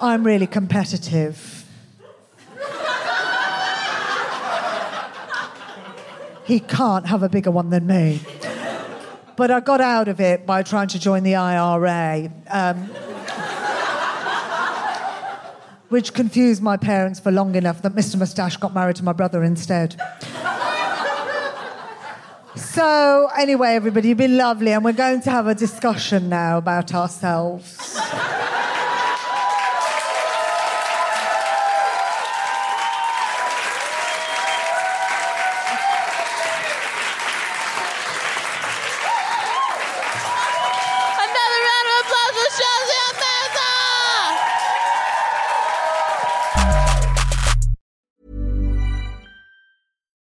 S2: I'm really competitive. he can't have a bigger one than me. But I got out of it by trying to join the IRA. Um, which confused my parents for long enough that Mr. Moustache got married to my brother instead. so, anyway, everybody, you've been lovely, and we're going to have a discussion now about ourselves.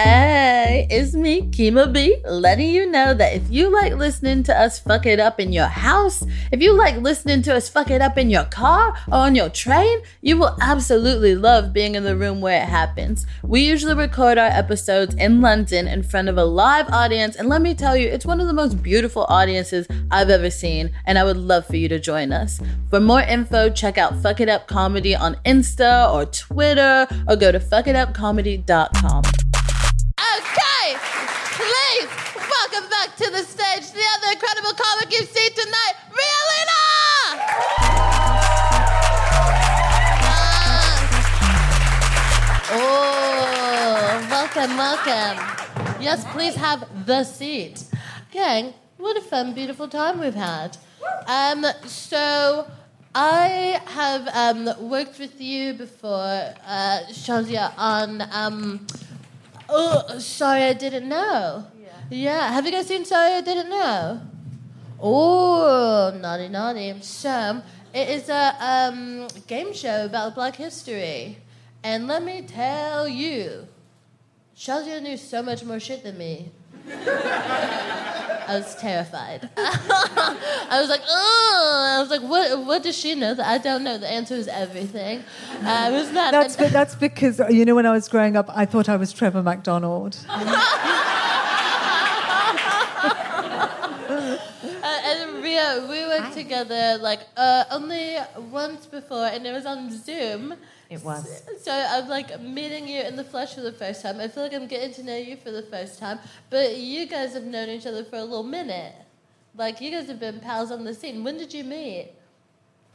S8: Hey, it's me, Kemah B, letting you know that if you like listening to us fuck it up in your house, if you like listening to us fuck it up in your car or on your train, you will absolutely love being in the room where it happens. We usually record our episodes in London in front of a live audience, and let me tell you, it's one of the most beautiful audiences I've ever seen, and I would love for you to join us. For more info, check out FOC IT UP Comedy on Insta or Twitter, or go to focitupcomedy.com.
S1: Okay, please welcome back to the stage the other incredible comic you've seen tonight, Ria Lina! Oh, welcome, welcome. Yes, please have the seat. Gang, what a fun, beautiful time we've had. Um, so, I have um, worked with you before, uh, on. Um, oh, sorry, I didn't know. Yeah. Yeah. Have you guys seen Sorry, I Didn't Know? Oh, naughty, naughty. So, it is a um, game show about Black history. And let me tell you, Shazia knew so much more shit than me. I was terrified. I was like, oh, I was like, what? What does she know that I don't know? The answer is everything. Uh, it was not.
S2: That's, be- that's because, you know, when I was growing up, I thought I was Trevor McDonald.
S1: Uh, and Ria, we worked together like uh, only once before, and it was on Zoom.
S4: It was.
S1: So I'm like meeting you in the flesh for the first time. I feel like I'm getting to know you for the first time, but you guys have known each other for a little minute. Like you guys have been pals on the scene. When did you meet?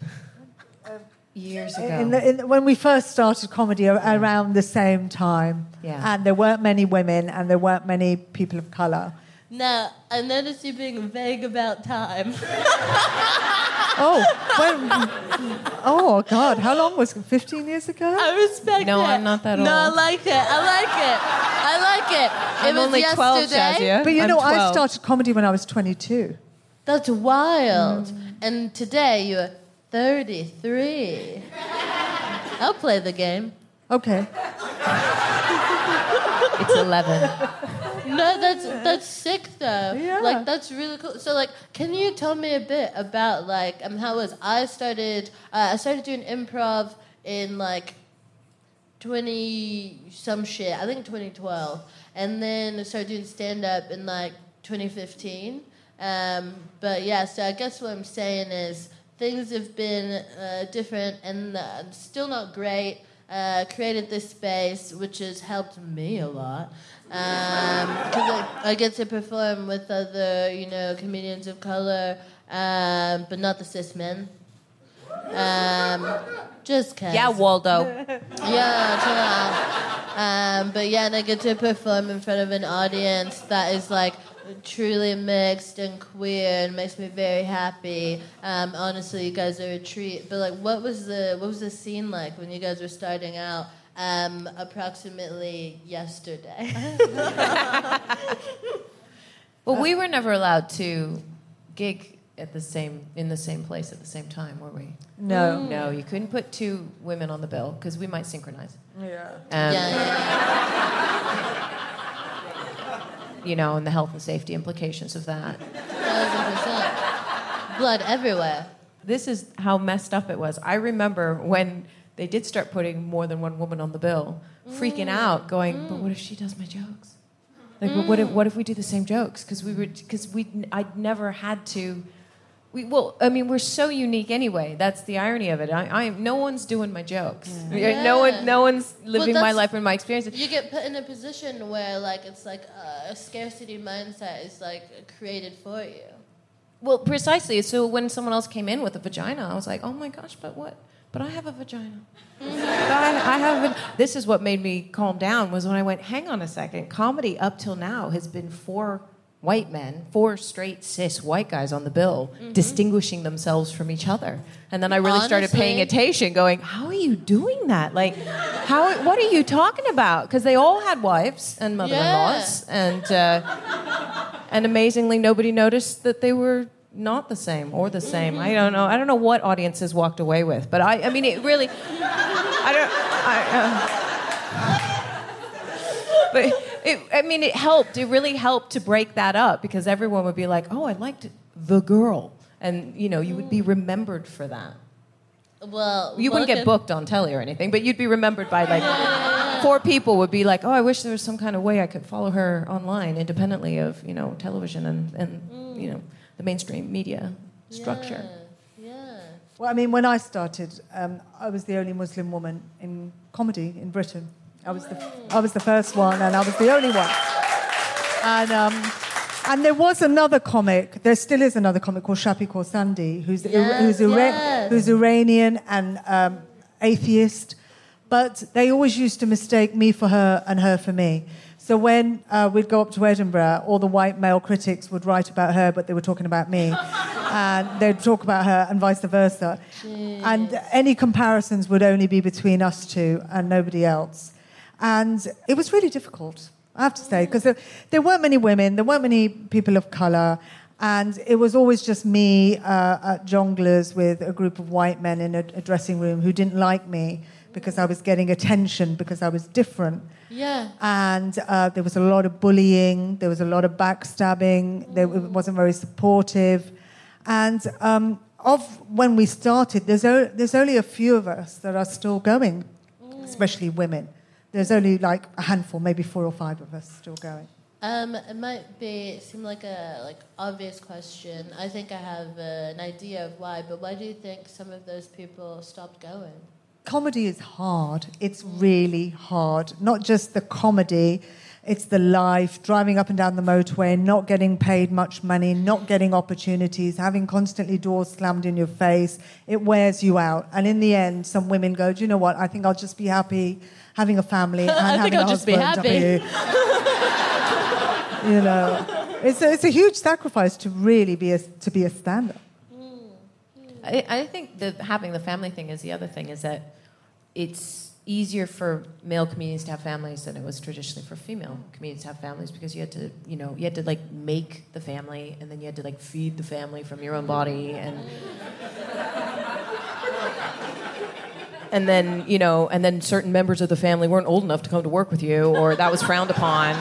S4: Um, Years ago.
S2: In the, in, when we first started comedy a- around the same time,
S4: Yeah.
S2: and there weren't many women and there weren't many people of color.
S1: Now I noticed you being vague about time.
S2: Oh, when, oh God! How long was it? Fifteen years ago?
S1: I respect
S4: No,
S1: it.
S4: No, I'm not that old.
S1: No, I like it. I like it. I like it. It
S4: I'm
S1: was
S4: only 12,
S1: yesterday.
S4: Shazia.
S2: But you
S4: I'm
S2: know, I started comedy when I was twenty-two.
S1: That's wild. Mm. And today you're 33. I'll play the game.
S2: Okay.
S4: It's 11.
S1: No, that's that's sick though.
S2: Yeah.
S1: Like that's really cool. So like, can you tell me a bit about like um how it was? I started uh, I started doing improv in like twenty some shit. I think twenty twelve, and then I started doing stand up in like twenty fifteen. Um, but yeah, so I guess what I'm saying is things have been uh, different and uh, still not great. Uh, created this space, which has helped me a lot because I, I get to perform with other, you know, comedians of color, um, but not the cis men. Um, just cause.
S4: Yeah, Waldo.
S1: Yeah, chill out. Um, but yeah, and I get to perform in front of an audience that is like truly mixed and queer and makes me very happy. Um, honestly, you guys are a treat. But like, what was the what was the scene like when you guys were starting out? Um, approximately yesterday.
S4: Well, we were never allowed to gig at the same in the same place at the same time, were we?
S2: No.
S4: No, you couldn't put two women on the bill because we might synchronize.
S2: Yeah.
S4: Um,
S1: yeah, yeah,
S4: You know, and the health and safety implications of that.
S1: thousand percent. Blood everywhere.
S4: This is how messed up it was. I remember when they did start putting more than one woman on the bill, freaking out, going, "But what if she does my jokes? Like, but what if what if we do the same jokes? Because we were because we I'd never had to." We, well, I mean, we're so unique anyway. That's the irony of it. I, I no one's doing my jokes.
S1: Yeah.
S4: No one, no one's living my life and my experiences.
S1: You get put in a position where like it's like uh, a scarcity mindset is like created for you.
S4: Well, precisely. So when someone else came in with a vagina, I was like, oh my gosh, but what? But I have a vagina. I, I have. A, this is what made me calm down was when I went, hang on a second. Comedy up till now has been four white men, four straight cis white guys on the bill, distinguishing themselves from each other. And then I really started paying attention, going, how are you doing that? Like, how? What are you talking about? Because they all had wives and mother-in-laws, and. Uh, and amazingly nobody noticed that they were not the same or the same. I don't know. I don't know what audiences walked away with but i, I mean it really i don't I, uh, but it, i mean it helped. It really helped to break that up because everyone would be like oh i liked the girl. And you know you would be remembered for that.
S1: Well,
S4: you wouldn't get booked on telly or anything, but you'd be remembered by like four people would be like, "Oh, I wish there was some kind of way I could follow her online, independently of you know television and and you know the mainstream media structure." Yeah.
S2: Well, I mean, when I started, um, I was the only Muslim woman in comedy in Britain. I was the, I was the first one, and I was the only one. And um, and there was another comic. There still is another comic called Shappi Khorsandi, who's
S1: Yes,
S2: who's, Ira-
S1: yes.
S2: who's Iranian and um, atheist. But they always used to mistake me for her and her for me. So when uh, we'd go up to Edinburgh, all the white male critics would write about her, but they were talking about me. and they'd talk about her and vice versa. And any comparisons would only be between us two and nobody else. And it was really difficult, I have to say, because there, there weren't many women, there weren't many people of colour. And it was always just me uh, at jongleurs with a group of white men in a, a dressing room who didn't like me because I was getting attention because I was different.
S1: Yeah.
S2: And uh, there was a lot of bullying, there was a lot of backstabbing, there, it wasn't very supportive. And um, of when we started, there's, o- there's only a few of us that are still going, especially women. There's only like a handful, maybe four or five of us still going.
S1: Um, it might be seem like a like obvious question. I think I have uh, an idea of why, but why do you think some of those people stopped going?
S2: Comedy is hard. It's really hard. Not just the comedy, it's the life, driving up and down the motorway, not getting paid much money, not getting opportunities, having constantly doors slammed in your face. It wears you out. And in the end, some women go, Do you know what? I think I'll just be happy having a family and
S1: I
S2: having
S1: think I'll
S2: a
S1: just be
S2: husband.
S1: happy.
S2: you know, it's a, it's a huge sacrifice to really be a, to be a stand-up.
S4: I, I think that having the family thing is the other thing is that it's easier for male comedians to have families than it was traditionally for female comedians to have families because you had to you know you had to like make the family and then you had to like feed the family from your own body and and then you know and then certain members of the family weren't old enough to come to work with you or that was frowned upon.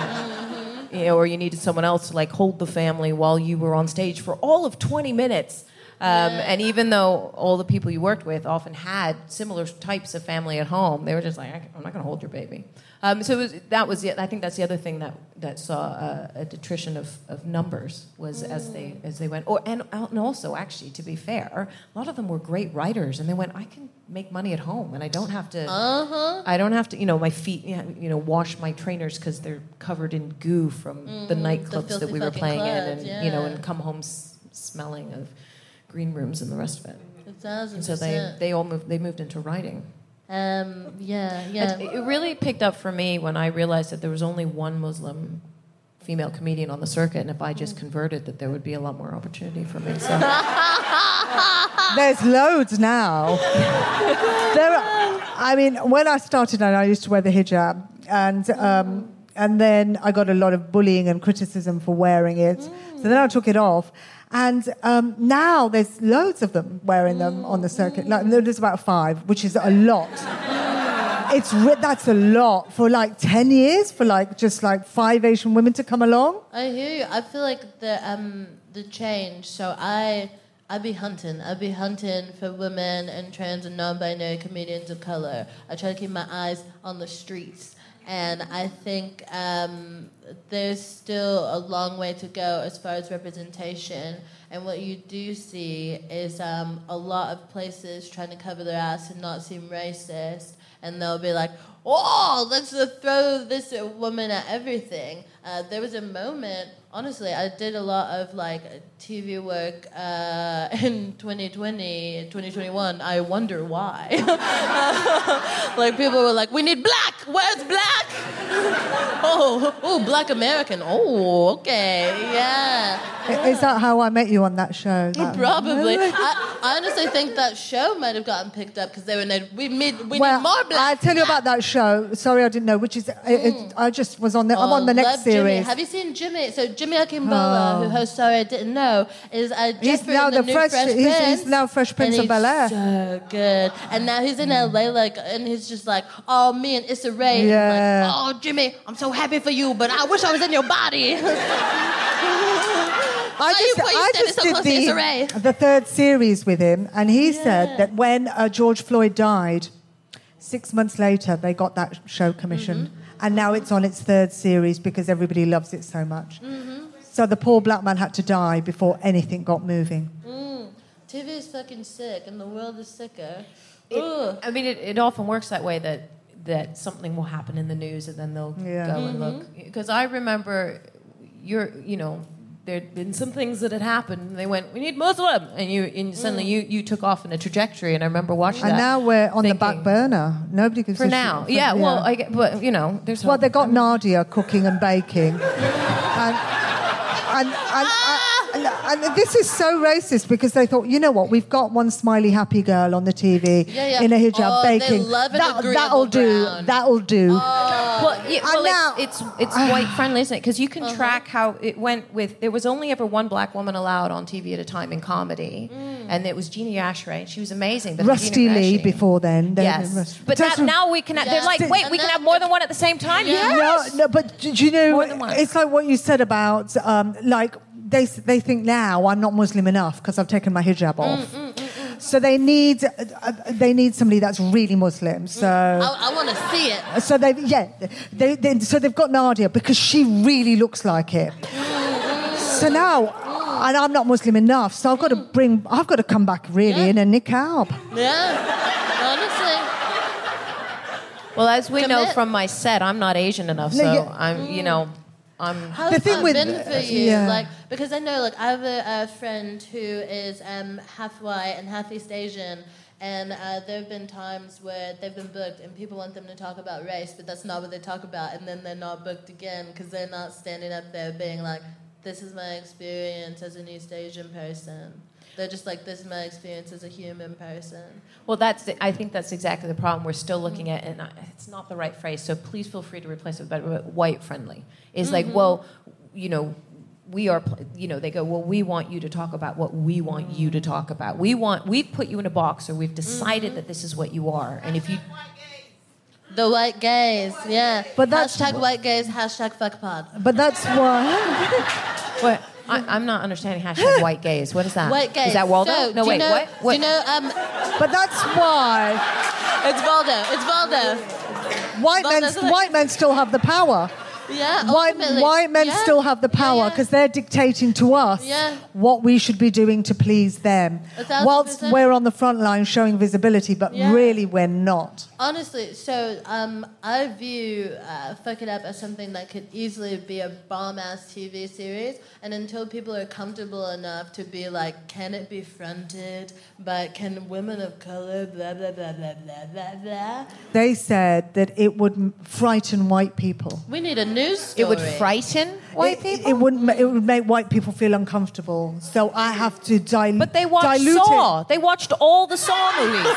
S4: You know or you needed someone else to like hold the family while you were on stage for all of 20 minutes um, and even though all the people you worked with often had similar types of family at home, they were just like, "I'm not going to hold your baby." Um, so it was, that was the, I think that's the other thing that that saw uh, a detrition of, of numbers was as they as they went. Or and, and also actually, to be fair, a lot of them were great writers, and they went, "I can make money at home, and I don't have to.
S1: Uh-huh.
S4: I don't have to. You know, my feet. You know, wash my trainers because they're covered in goo from the
S1: Mhm,
S4: nightclubs
S1: the
S4: that we were playing in,
S1: clubs,
S4: and you know, and come home s- smelling of green rooms and the rest of it.
S1: A thousand
S4: And so they, they all moved they moved into writing.
S1: Um, yeah, yeah.
S4: It, it really picked up for me when I realized that there was only one Muslim female comedian on the circuit, and if I just converted, that there would be a lot more opportunity for me. So
S2: There's loads now. there are, I mean, when I started, out, I used to wear the hijab, and um, and then I got a lot of bullying and criticism for wearing it. So then I took it off, and um, now there's loads of them wearing them on the circuit. Like there's about five, which is a lot. It's re- that's a lot for like ten years for like just like five Asian women to come along.
S1: I hear you. I feel like the um the change. So I I be hunting. I be hunting for women and trans and non-binary comedians of color. I try to keep my eyes on the streets, and I think um, there's still a long way to go as far as representation. And what you do see is um, a lot of places trying to cover their ass and not seem racist, and they'll be like, "Oh, let's throw this woman at everything." Uh, there was a moment, honestly, I did a lot of like TV work uh, in 2020, 2021. I wonder why. like people were like, "We need black. Where's black?" oh, oh, black American. Oh, okay, yeah.
S2: Is that how I met you on that show? That-
S1: Probably. I, I honestly think that show might have gotten picked up because they were like, we need, we
S2: well,
S1: need more black.
S2: I'll tell you about that show. Sorry, I didn't know. Which is, it, it, I just was on the. I'm on the
S1: Oh,
S2: next
S1: love Jimmy.
S2: series.
S1: Have you seen Jimmy? So Jimmy Akingbola,
S2: Oh.
S1: who hosts Sorry I Didn't Know, is uh,
S2: He's now
S1: the,
S2: the
S1: new
S2: Fresh-
S1: Fresh
S2: he's-
S1: Prince.
S2: he's now Fresh Prince of Bel-Air.
S1: So good. And now he's in LA, like, and he's just like, oh, me and Issa Rae.
S2: Yeah.
S1: Like, oh, Jimmy, I'm so happy for you, but I wish I was in your body.
S2: I just, I just
S1: so
S2: did
S1: close to Issa
S2: the, the third series with him, and he said that when uh, George Floyd died, six months later they got that show commissioned,
S1: Mm-hmm.
S2: And now it's on its third series because everybody loves it so much.
S1: Mm-hmm.
S2: So the poor black man had to die before anything got moving.
S1: Mm. TV is fucking sick, and the world is sicker.
S4: It- I mean, it, it often works that way that that something will happen in the news and then they'll
S2: Yeah.
S4: go and look. Because I remember, you're, you know, there'd been some things that had happened. And they went, "We need Muslim," and you and suddenly you you took off in a trajectory. And I remember watching
S2: And
S4: that.
S2: now we're on the back burner. Nobody gives
S4: for now.
S2: For-
S4: yeah, well, I get, but you know, there's
S2: Well,
S4: hope.
S2: they got Nadia cooking and baking. and, and, and, and, and this is so racist because they thought, you know what, we've got one smiley happy girl on the TV
S1: Yeah, yeah.
S2: in a hijab
S1: Oh,
S2: baking. That, that'll do. That'll do.
S4: Well, Yeah, well,
S2: now-
S4: it's, it's it's white friendly, isn't it? Because you can track how it went with. There was only ever one black woman allowed on TV at a time in comedy, and it was Gina Yashere. and She was amazing. But
S2: Rusty Lee before then.
S4: Yes, but that, now we can. They're like, wait, we can have more than one at the same time. Yes.
S2: No, no, but do you know?
S4: More than one.
S2: It's like what you said about um, like they they think now I'm not Muslim enough because I've taken my hijab
S1: Mm,
S2: off. So they need uh, uh, they need somebody that's really Muslim. So.
S1: I, I want to see it.
S2: So they yeah, they, they, so they've got Nadia because she really looks like it. So now, and I'm not Muslim enough, so I've got to bring, I've got to come back really in a niqab.
S1: Yeah, honestly.
S4: Well, as we know from my set, I'm not Asian enough,
S2: No,
S4: so
S2: yeah.
S4: I'm, you know, I'm.
S1: How's
S2: The thing
S1: that
S2: with-
S1: been for you?
S2: yeah.
S1: Like, because I know, like, I have a, a friend who is um, half white and half East Asian, and uh, there have been times where they've been booked and people want them to talk about race, but that's not what they talk about, and then they're not booked again because they're not standing up there being like, "This is my experience as an East Asian person." They're just like, "This is my experience as a human person."
S4: Well, that's. The, I think that's exactly the problem. We're still looking at, and I, it's not the right phrase. So please feel free to replace it with better. But white friendly is like, mm-hmm. well, you know, we are. You know, they go, well, we want you to talk about what we want you to talk about. We want. We've put you in a box, or we've decided mm-hmm. that this is what you are. And if you,
S1: The white gays, yeah.
S2: But that's-
S1: hashtag white gays, hashtag fuck fuckpod.
S2: But that's why.
S4: what? I, I'm not understanding hashtag white gays. What is that?
S1: White gays.
S4: Is that Waldo?
S1: So,
S4: no, wait.
S1: you know,
S4: what?
S1: Do you know, um,
S2: But that's why
S1: it's Waldo. It's Waldo.
S2: white
S1: Well,
S2: men, white men still have the power.
S1: Yeah,
S2: White, white men
S1: Yeah.
S2: still have the power
S1: Yeah, yeah.
S2: because they're dictating to us
S1: Yeah.
S2: what we should be doing to please them. Whilst
S1: percent.
S2: we're on the front line showing visibility, but
S1: Yeah.
S2: really we're not.
S1: Honestly, so um, I view uh, FOC IT UP as something that could easily be a bomb ass TV series. And until people are comfortable enough to be like, can it be fronted? But can women of color, blah, blah, blah, blah, blah, blah, blah.
S2: They said that it would frighten white people.
S1: We need a news story.
S4: it would frighten white
S2: it,
S4: people.
S2: It wouldn't. It would make white people feel uncomfortable. So I have to dilute.
S4: but they watched
S2: dilute
S4: Saw.
S2: it.
S4: They watched all the Saw movies.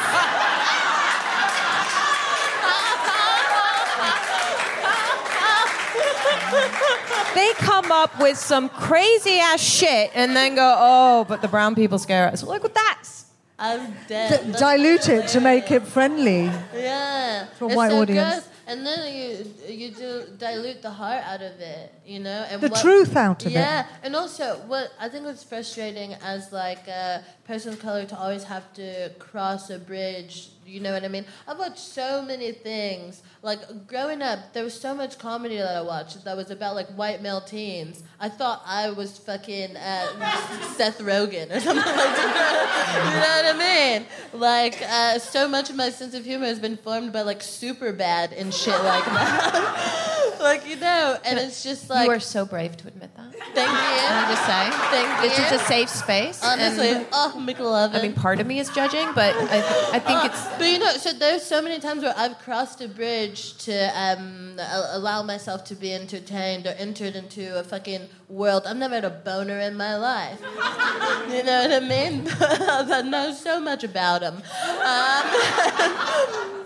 S4: they come up with some crazy ass shit and then go, oh, but the brown people scare us. Look what that's.
S1: I'm
S2: D- dilute it to make it friendly.
S1: Yeah.
S2: For a
S1: It's
S2: white
S1: so
S2: audience.
S1: gross. And then you you do dilute the heart out of it, you know, and
S2: The
S1: what-
S2: truth out of it.
S1: Yeah, and also what I think was frustrating as like a person of color to always have to cross a bridge. You know what I mean? I've watched so many things. Like growing up, there was so much comedy that I watched that was about like white male teens. I thought I was fucking uh, Seth Rogen or something like that. you know what I mean? Like uh, so much of my sense of humor has been formed by like Superbad and shit like that. like you know, and it's just like
S4: you are so brave to admit that.
S1: thank you.
S4: I'm just saying.
S1: Thank
S4: This
S1: you.
S4: is a safe space.
S1: Honestly,
S4: and-
S1: oh, McLovin.
S4: I mean, part of me is judging, but I, th- I think it's.
S1: But you know, so there's so many times where I've crossed a bridge to um, a- allow myself to be entertained or entered into a fucking world. I've never had a boner in my life. you know what I mean? I know so much about them. Um,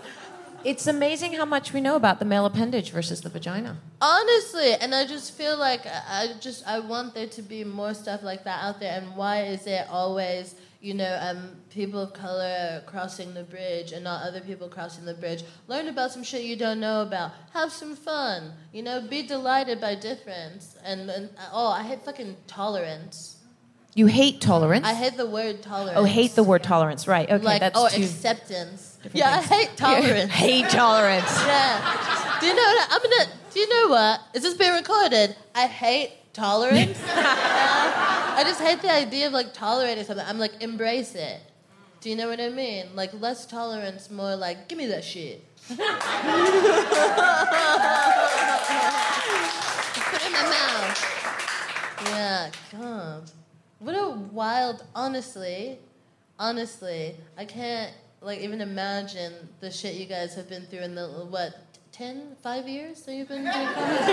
S4: It's amazing how much we know about the male appendage versus the vagina.
S1: honestly, and I just feel like I I just I want there to be more stuff like that out there. And why is it always? You know, um, people of color crossing the bridge and not other people crossing the bridge. Learn about some shit you don't know about. Have some fun. You know, be delighted by difference. And, and oh, I hate fucking tolerance.
S4: You hate tolerance.
S1: I hate the word tolerance.
S4: oh, hate the word tolerance. Right. Okay,
S1: like
S4: that's
S1: oh
S4: too.
S1: acceptance. Yeah, I hate tolerance.
S4: hate tolerance.
S1: Yeah. Do you know what? I'm gonna. Do you know what? Is this being recorded? I hate tolerance. I just hate the idea of like tolerating something. I'm like embrace it. Do you know what I mean? Like less tolerance, more like give me that shit. Put it in my mouth. Yeah, God. What a wild. Honestly, honestly, I can't like even imagine the shit you guys have been through in the what 10, 5 years that you've been doing comedy.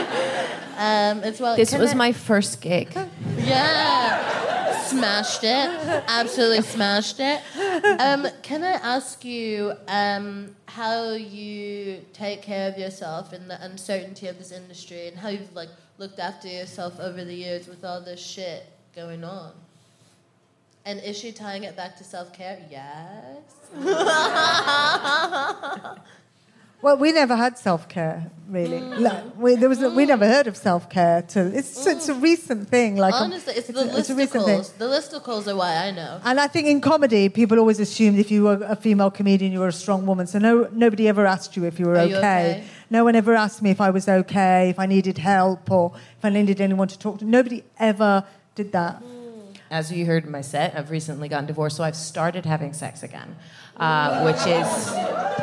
S1: um, it's well.
S4: This was
S1: I-
S4: my first gig.
S1: yeah. smashed it. Absolutely smashed it. Um, can I ask you um, how you take care of yourself in the uncertainty of this industry and how you've like looked after yourself over the years with all this shit going on? And is she tying it back to self care? Yes.
S9: Well, we never had self care, really.
S1: Mm.
S9: Like, we, there was, we never heard of self care. till It's, it's a recent thing. Like, um,
S1: Honestly, it's,
S9: a,
S1: the
S9: it's a recent thing.
S1: listicles. The listicles are why I know.
S9: And I think in comedy, people always assumed if you were a female comedian, you were a strong woman. So no, nobody ever asked you if you were okay.
S1: you okay?
S9: No one ever asked me if I was okay, if I needed help, or if I needed anyone to talk to. Nobody ever did that.
S4: As you heard in my set, I've recently gotten divorced, so I've started having sex again, uh, which is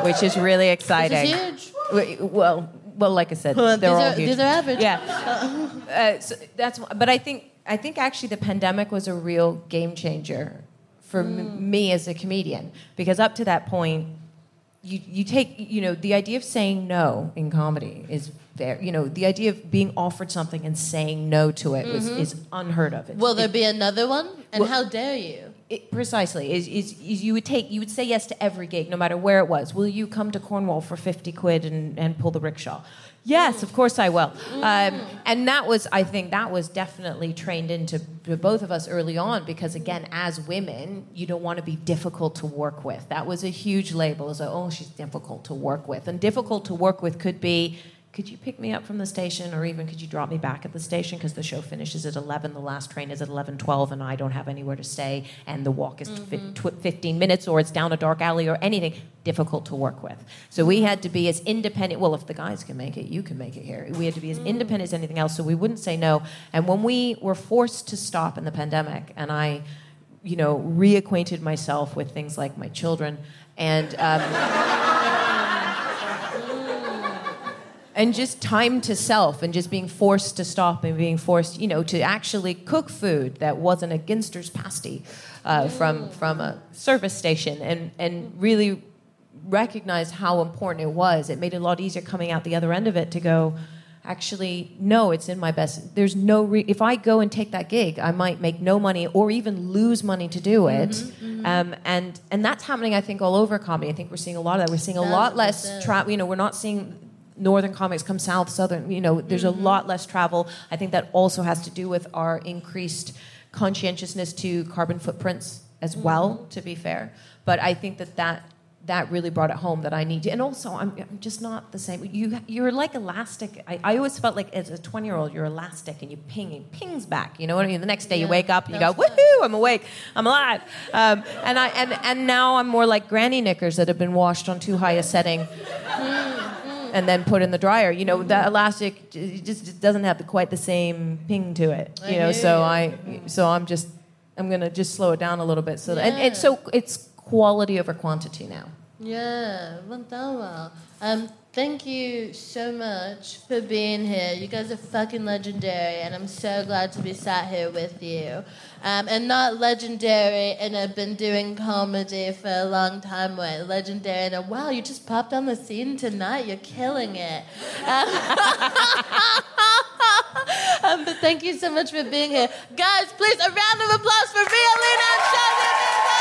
S4: which is really exciting.
S1: huge.
S4: W- Well, well, like I said, they're
S1: these
S4: all
S1: are-
S4: huge.
S1: these are average.
S4: Yeah, uh, so that's. But I think I think actually the pandemic was a real game changer for m- me as a comedian because up to that point, you you take you know the idea of saying no in comedy is there. You know the idea of being offered something and saying no to it was,
S1: Mhm.
S4: is unheard of. It's-
S1: Will there
S4: it-
S1: be another one? And
S4: Well-
S1: how dare you?
S4: It, precisely. Is, is, you would take you would say yes to every gig no matter where it was. Will you come to cornwall for 50 quid and, and pull the rickshaw? Yes of course i will. Um, and that was i think that was definitely trained into both of us early on because again as women you don't want to be difficult to work with. That was a huge label. As a, oh she's difficult to work with. And difficult to work with could be could you pick me up from the station or even could you drop me back at the station? Because the show finishes at 11 the last train is at 11.12 and i don't have anywhere to stay and the walk is fi- tw- 15 minutes or it's down a dark alley or anything difficult to work with. So we had to be as independent well if the guys can make it you can make it here we had to be as independent as anything else so we wouldn't say no. And when we were forced to stop in the pandemic and i you know reacquainted myself with things like my children and um, and just time to self and just being forced to stop and being forced you know to actually cook food that wasn't a ginster's pasty uh, from from a service station and and really recognize how important it was. It made it a lot easier coming out the other end of it to go actually no it's in my best there's no re- if i go and take that gig i might make no money or even lose money to do it. Um, and and that's happening i think all over comedy. I think we're seeing a lot of that. We're seeing a lot less travel you know we're not seeing northern comics come south southern you know there's a mm-hmm. lot less travel i think that also has to do with our increased conscientiousness to carbon footprints as mm-hmm. well to be fair but i think that that that really brought it home that I need to, and also I'm, I'm just not the same. You you're like elastic. I, I always felt like as a 20 year old you're elastic and you ping and pings back. You know what I mean? The next day you wake up and you go woohoo I'm awake I'm alive. Um, and I and and now I'm more like granny knickers that have been washed on too high a setting hmm. And then put in the dryer. You know, that elastic just just doesn't have the, quite the same ping to it. You know, so. I so I'm just I'm gonna just slow it down a little bit. So that, and, and so it's quality over quantity now.
S1: Yeah, went. Um, thank you so much for being here. You guys are fucking legendary, and I'm so glad to be sat here with you. Um, and not legendary, and I've been doing comedy for a long time. Way legendary, and wow, you just popped on the scene tonight. You're killing it. Um, um, but thank you so much for being here, guys. Please, a round of applause for Ria Lina and Shazia Mirza!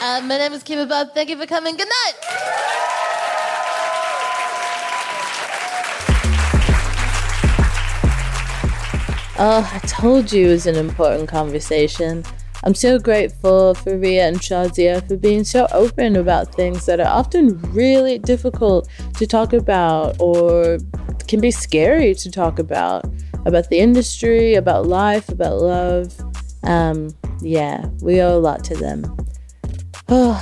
S1: Uh, uh, my name is Kemah Bob. Thank you for coming. Good night. Oh, I told you it was an important conversation. I'm so grateful for Ria and Shazia for being so open about things that are often really difficult to talk about or can be scary to talk about. About the industry, about life, about love. Um, yeah, we owe a lot to them.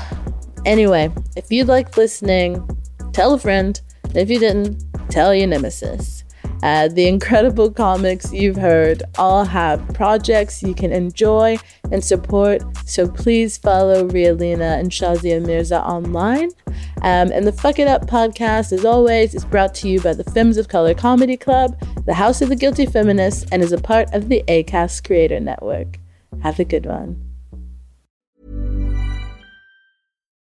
S1: Anyway, if you liked listening, tell a friend. If you didn't, tell your nemesis. Uh, the incredible comics you've heard all have projects you can enjoy and support, so please follow Ria Lina and Shazia Mirza online. Um, and the FOC IT UP podcast, as always, is brought to you by the Femmes of Color Comedy Club, the House of the Guilty Feminists, and is a part of the ACAST Creator Network. Have a good one.